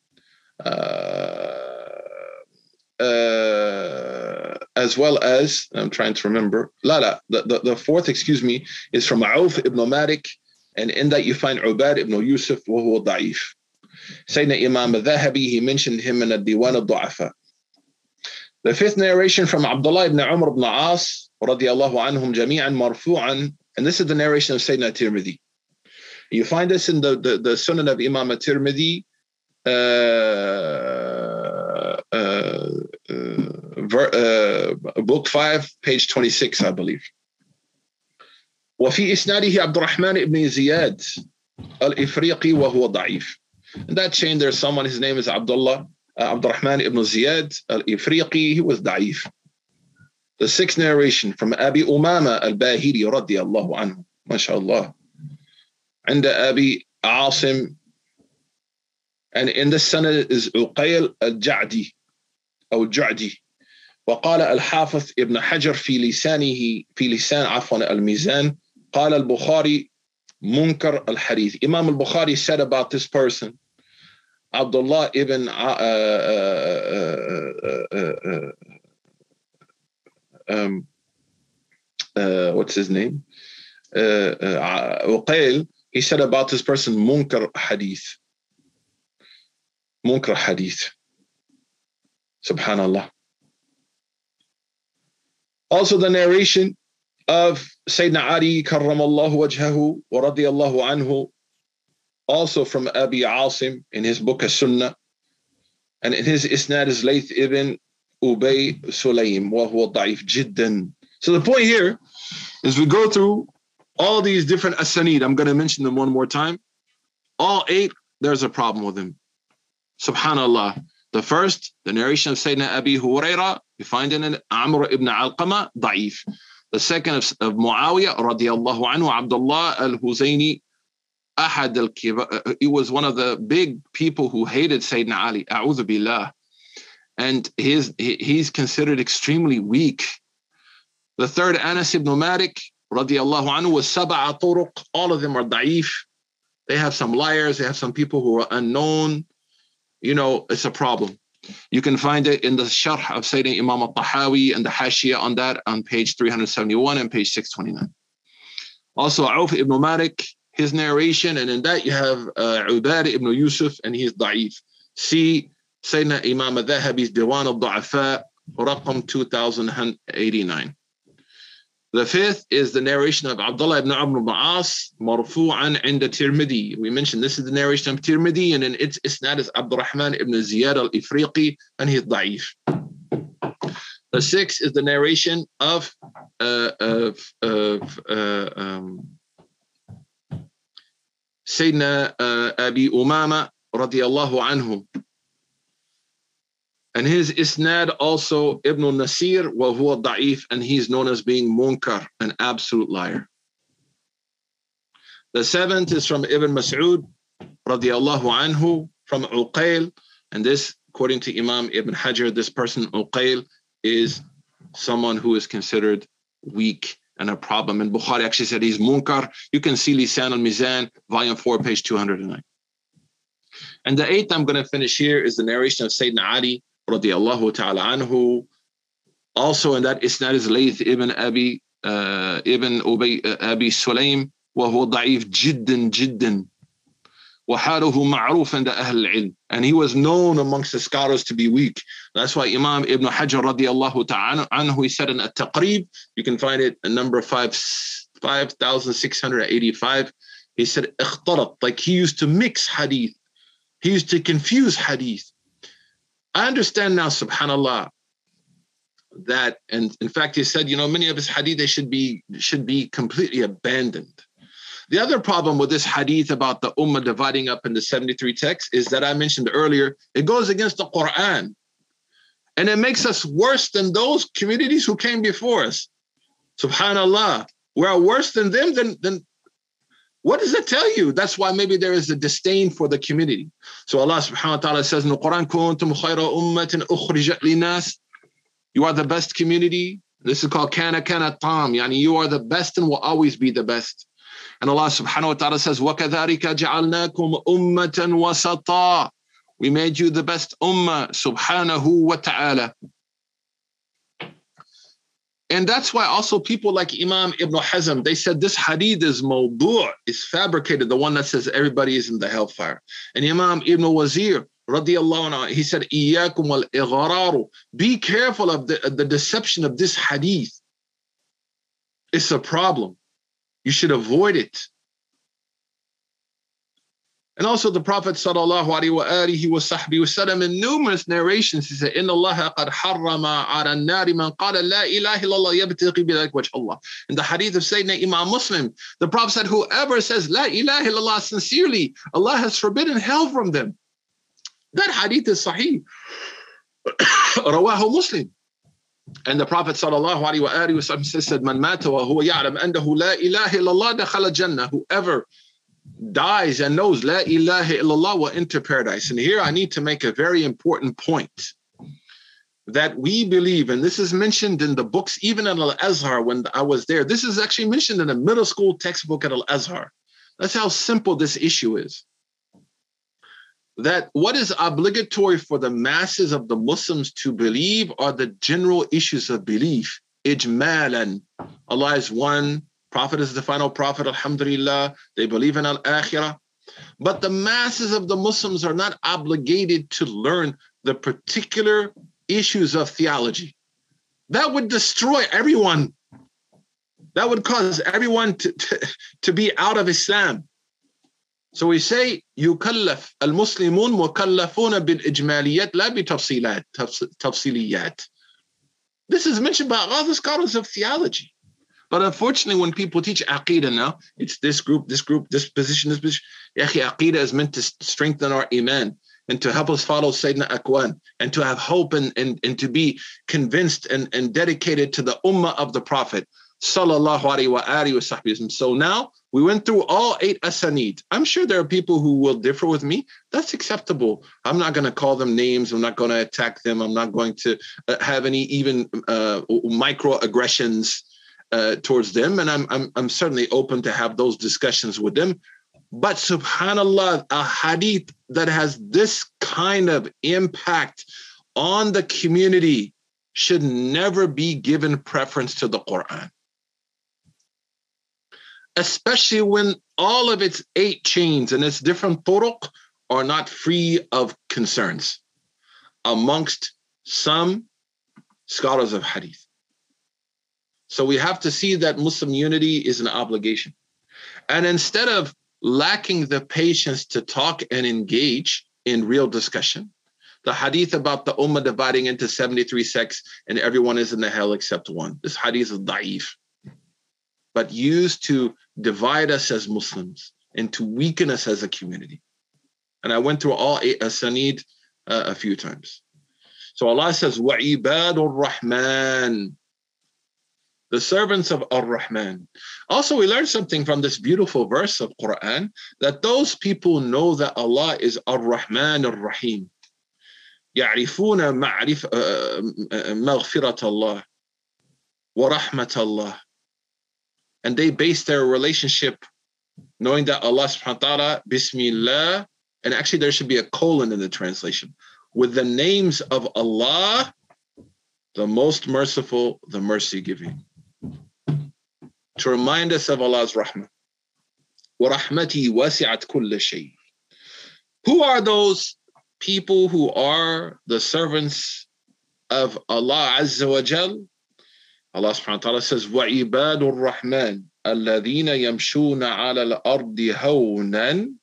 As well as I'm trying to remember. Lala, the, the, the fourth, excuse me, is from Auf ibn Malik, and in that you find Ubad ibn Yusuf, وهو ضعيف. Sayyidina Imam al he mentioned him in a Diwan al-Du'afa. The fifth narration from Abdullah ibn Umar ibn As radiallahu anhum jami'an marfu'an, and this is the narration of Sayyidina Tirmidhi. You find this in the, the, the Sunan of Imam Tirmidhi, uh, uh, uh, book 5, page 26, I believe. وفي إسناده عبد الرحمن بن زياد الإفريقي وهو ضعيف. In that chain, there's someone, his name is Abdullah uh, Abd al-Rahman ibn Ziyad al-Ifriqi, he was da'if. The sixth narration from Abi Umama al-Bahili radiyallahu anhu, mashallah. And Abi Asim, and in the sunnah is Uqayl al-Ja'di, أو الجعدي وقال الحافظ ابن حجر في لسانه في لسان عفوا الميزان قال البخاري منكر الحديث Imam al-Bukhari said about this person Abdullah ibn uh, uh, uh, uh, uh um, what's his name? He said about this person, munkar hadith. Munkar hadith. Subhanallah. Also the narration of Sayyidina Ali karramallahu wajhahu wa radiyallahu anhu also from Abi Asim in his book As-Sunnah. And in his isnad is Layth ibn Ubay Sulaym, wa da'if jiddan. So the point here is we go through all these different asanid. I'm going to mention them one more time. All eight, there's a problem with them. Subhanallah. The first, the narration of Sayyidina Abi Huraira, you find in Amr ibn Alqama, da'if. The second of, of Muawiyah, radiallahu anhu, Abdullah al Husayni, Ahad al He was one of the big people who hated Sayyidina Ali, a'udhu billah. And his, he's considered extremely weak. The third, Anas ibn Malik, radiallahu anhu, was sab'a turuq. All of them are da'if. They have some liars, they have some people who are unknown you know, it's a problem. You can find it in the Sharh of Sayyidina Imam al-Tahawi and the Hashia on that on page 371 and page 629. Also, Auf ibn Malik, his narration, and in that you have uh, Ubad ibn Yusuf, and he's da'if. See Sayyidina Imam al-Dhahabi's Diwan al-Du'afa, Raqam 2089. The fifth is the narration of Abdullah ibn Amr ibn As, marfu'an the Tirmidhi. We mentioned this is the narration of Tirmidhi, and in its isnad is Abdurrahman ibn Ziyad al-Ifriqi, and he's da'if. The sixth is the narration of, uh, of, of uh, um, Sayyidina uh, Abi Umama anhu. And his isnad also Ibn Nasir wa huwa da'if, and he's known as being munkar, an absolute liar. The seventh is from Ibn Mas'ud radiallahu anhu from Uqayl, and this, according to Imam Ibn Hajar, this person Uqayl is someone who is considered weak and a problem. And Bukhari actually said he's munkar. You can see Lisan al-Mizan, volume 4, page 209. And the eighth I'm going to finish here is the narration of Sayyidina Ali radiallahu ta'ala anhu. Also in that isnad is Layth ibn Abi uh, ibn Ubay, uh, Abi Sulaim وهو ضعيف جدا جدا وحاله معروف عند أهل العلم and he was known amongst the scholars to be weak that's why Imam Ibn Hajar radiallahu ta'ala anhu he said in At-Taqrib you can find it in number 5 5685 he said اختلط like he used to mix hadith he used to confuse hadith I understand now, subhanAllah, that, and in fact, he said, you know, many of his hadith, they should be, should be completely abandoned. the other problem with this hadith about the ummah dividing up into 73 texts is that I mentioned earlier, it goes against the Quran. And it makes us worse than those communities who came before us. Subhanallah. We are worse than them, then, then what does that tell you? That's why maybe there is a disdain for the community. So Allah subhanahu wa ta'ala says in the Quran, Kuntum khayra ummatin ukhrijat linas. You are the best community. This is called kana kana tam. Yani you are the best and will always be the best. And Allah subhanahu wa ta'ala says, وَكَذَلِكَ جَعَلْنَاكُمْ أُمَّةً وَسَطًا We made you the best ummah, subhanahu wa ta'ala. And that's why also people like Imam Ibn Hazm, they said this hadith is mawdu', is fabricated, the one that says everybody is in the hellfire. And Imam Ibn Wazir, radiallahu anhu, he said, إِيَّاكُمْ وَالْإِغْرَارُ Be careful of the, the deception of this hadith. It's a problem. You should avoid it. And also the Prophet sallallahu alaihi wa alihi wasallam in numerous narrations, he said, Inna Allah qad harrama ala nari man qala la ilaha illallah yabtaghi bidhalik wajh Allah. In the hadith of Sayyidina Imam Muslim, the Prophet said, whoever says la ilaha illallah sincerely, Allah has forbidden hell from them. That hadith is sahih. Rawahu Muslim. And the Prophet sallam said, Man mata wa huwa la ilaha illallah jannah. Whoever dies and knows La ilaha illallah will enter paradise. And here I need to make a very important point that we believe, and this is mentioned in the books, even at Al Azhar when I was there. This is actually mentioned in a middle school textbook at Al Azhar. That's how simple this issue is. That what is obligatory for the masses of the Muslims to believe are the general issues of belief. Ijmalan. Allah is one, Prophet is the final prophet, alhamdulillah. They believe in al-akhirah. But the masses of the Muslims are not obligated to learn the particular issues of theology. That would destroy everyone. That would cause everyone to, to, to be out of Islam. So we say يكلف المسلمون مكلفون بالإجماليات لا بتفصيلات تفصيليات. This is mentioned by all the scholars of theology But unfortunately, when people teach aqidah now, it's this group, this group, this position, this position. Yaqi, aqidah is meant to strengthen our iman and to help us follow Sayyidina Akwan and to have hope and, and, and to be convinced and, and dedicated to the ummah of the Prophet. Sallallahu alayhi wa alihi So now we went through all eight asanid. I'm sure there are people who will differ with me. That's acceptable. I'm not going to call them names. I'm not going to attack them. I'm not going to uh, have any even uh, microaggressions uh, towards them. And I'm, I'm, I'm certainly open to have those discussions with them. But subhanAllah, a hadith that has this kind of impact on the community should never be given preference to the Quran especially when all of its eight chains and its different turuq are not free of concerns amongst some scholars of hadith. So we have to see that Muslim unity is an obligation. And instead of lacking the patience to talk and engage in real discussion, the hadith about the ummah dividing into 73 sects and everyone is in the hell except one. This hadith is da'if but used to divide us as Muslims and to weaken us as a community. And I went through all eight asanid uh, a few times. So Allah says, وَعِبَادُ الرَّحْمَنِ The servants of Ar-Rahman. Also, we learned something from this beautiful verse of Quran, that those people know that Allah is Ar-Rahman Ar-Rahim. يعرفون معرفة مغفرة الله ورحمة الله and they base their relationship knowing that Allah subhanahu wa ta'ala, Bismillah, and actually there should be a colon in the translation, with the names of Allah, the most merciful, the mercy giving. To remind us of Allah's rahmah. وَرَحْمَتِي وَسِعَتْ كُلَّ شَيْءٍ Who are those people who are the servants of Allah Azza wa Jal? Allah subhanahu wa ta'ala says, وَعِبَادُ الرَّحْمَنِ الَّذِينَ يَمْشُونَ عَلَى الْأَرْضِ هَوْنًا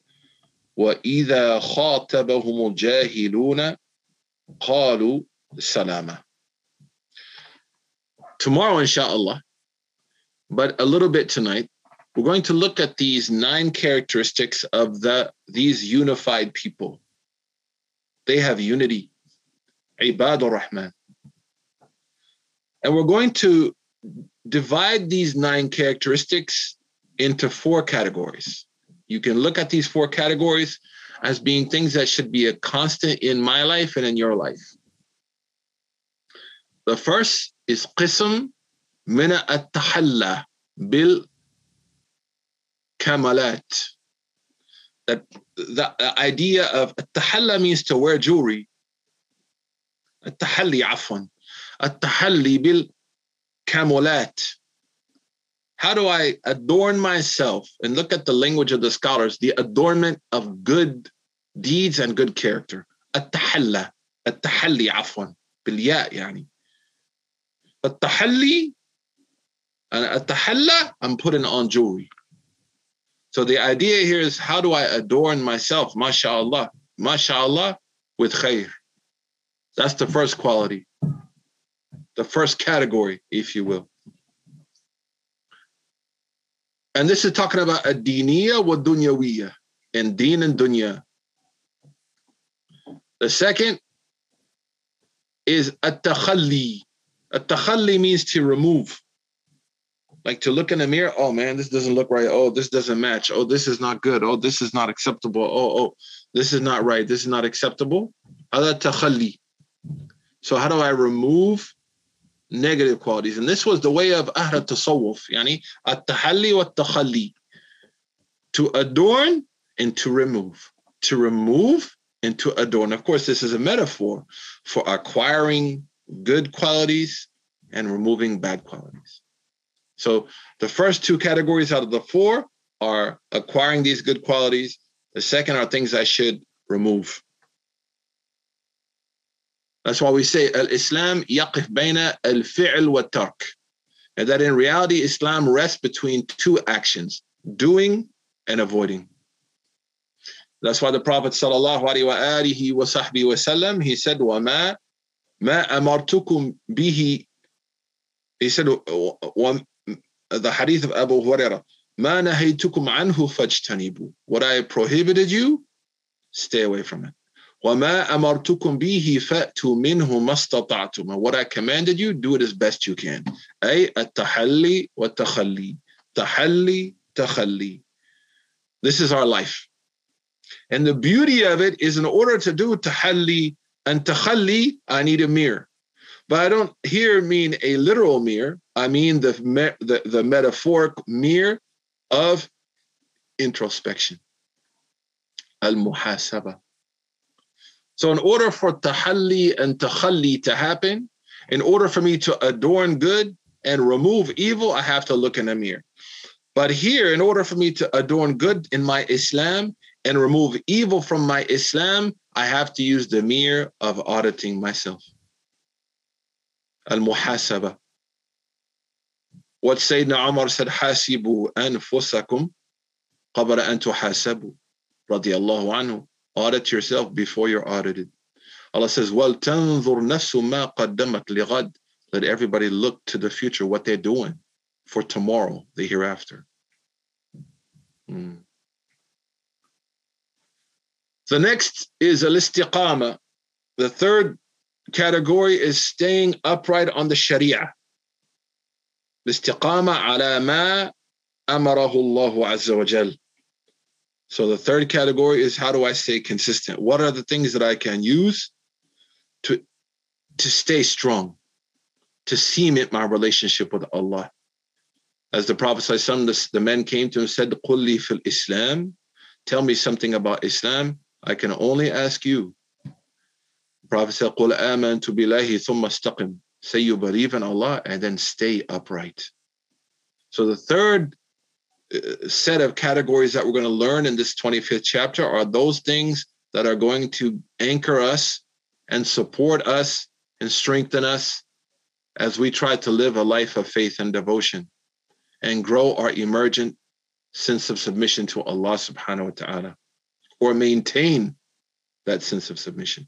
وَإِذَا خَاطَبَهُمُ الْجَاهِلُونَ قَالُوا سَلَامًا Tomorrow, inshallah, but a little bit tonight, we're going to look at these nine characteristics of the these unified people. They have unity. Ibadur Rahman. And we're going to divide these nine characteristics into four categories. You can look at these four categories as being things that should be a constant in my life and in your life. The first is qism min at-tahalla bil kamalat. That the idea of at-tahalla means to wear jewelry. At-tahalli afwan. التحلي بالكمالات how do I adorn myself? And look at the language of the scholars, the adornment of good deeds and good character. التحلى التحلي عفوا بالياء يعني التحلي التحلى I'm putting on jewelry. So the idea here is how do I adorn myself, mashallah, mashallah, with khair. That's the first quality the first category, if you will. And this is talking about a diniya wa dunyawiya, and deen and dunya. The second is at-takhalli. At-takhalli means to remove. Like to look in the mirror, oh man, this doesn't look right. Oh, this doesn't match. Oh, this is not good. Oh, this is not acceptable. Oh, oh, this is not right. This is not acceptable. So how do I remove negative qualities. And this was the way of Ahl Tasawwuf, yani at-tahalli wa takhalli to adorn and to remove, to remove and to adorn. Of course, this is a metaphor for acquiring good qualities and removing bad qualities. So the first two categories out of the four are acquiring these good qualities. The second are things I should remove. That's why we say al-Islam yaqif bayna al-fi'l wa tark. And that in reality, Islam rests between two actions, doing and avoiding. That's why the Prophet sallallahu alaihi wa alihi wa sahbihi wa sallam, he said, wa ma ma amartukum bihi, he said, the hadith of Abu Hurairah, ما نهيتكم عنه فاجتنبوا. What I prohibited you, stay away from it. وما أمرتكم به فأتوا منه ما استطعتم. And what I commanded you, do it as best you can. أي التحلي والتخلي. تحلي تخلي. This is our life. And the beauty of it is in order to do tahalli and takhalli, I need a mirror. But I don't here mean a literal mirror. I mean the, the, the metaphoric mirror of introspection. Al-muhasaba. So in order for tahalli and takhalli to happen, in order for me to adorn good and remove evil, I have to look in a mirror. But here, in order for me to adorn good in my Islam and remove evil from my Islam, I have to use the mirror of auditing myself. Al muhasaba. What Sayyidina Umar said, Hasibu anfusakum qabla an tuhasabu. Radiallahu anhu Audit yourself before you're audited. Allah says, Well, tanzur nafsu ma qaddamat lighad. Let everybody look to the future, what they're doing for tomorrow, the hereafter. Mm. The next is al-istiqama. The third category is staying upright on the sharia. الاستقامة على ما أمره الله عز وجل. So the third category is how do I stay consistent? What are the things that I can use to to stay strong, to cement my relationship with Allah? As the Prophet the, the men came to him and said, Qulli fil Islam, tell me something about Islam. I can only ask you. The Prophet said, Qul amantu billahi thumma istaqim. Say you believe in Allah and then stay upright. So the third uh, set of categories that we're going to learn in this 25th chapter are those things that are going to anchor us and support us and strengthen us as we try to live a life of faith and devotion and grow our emergent sense of submission to Allah subhanahu wa ta'ala or maintain that sense of submission.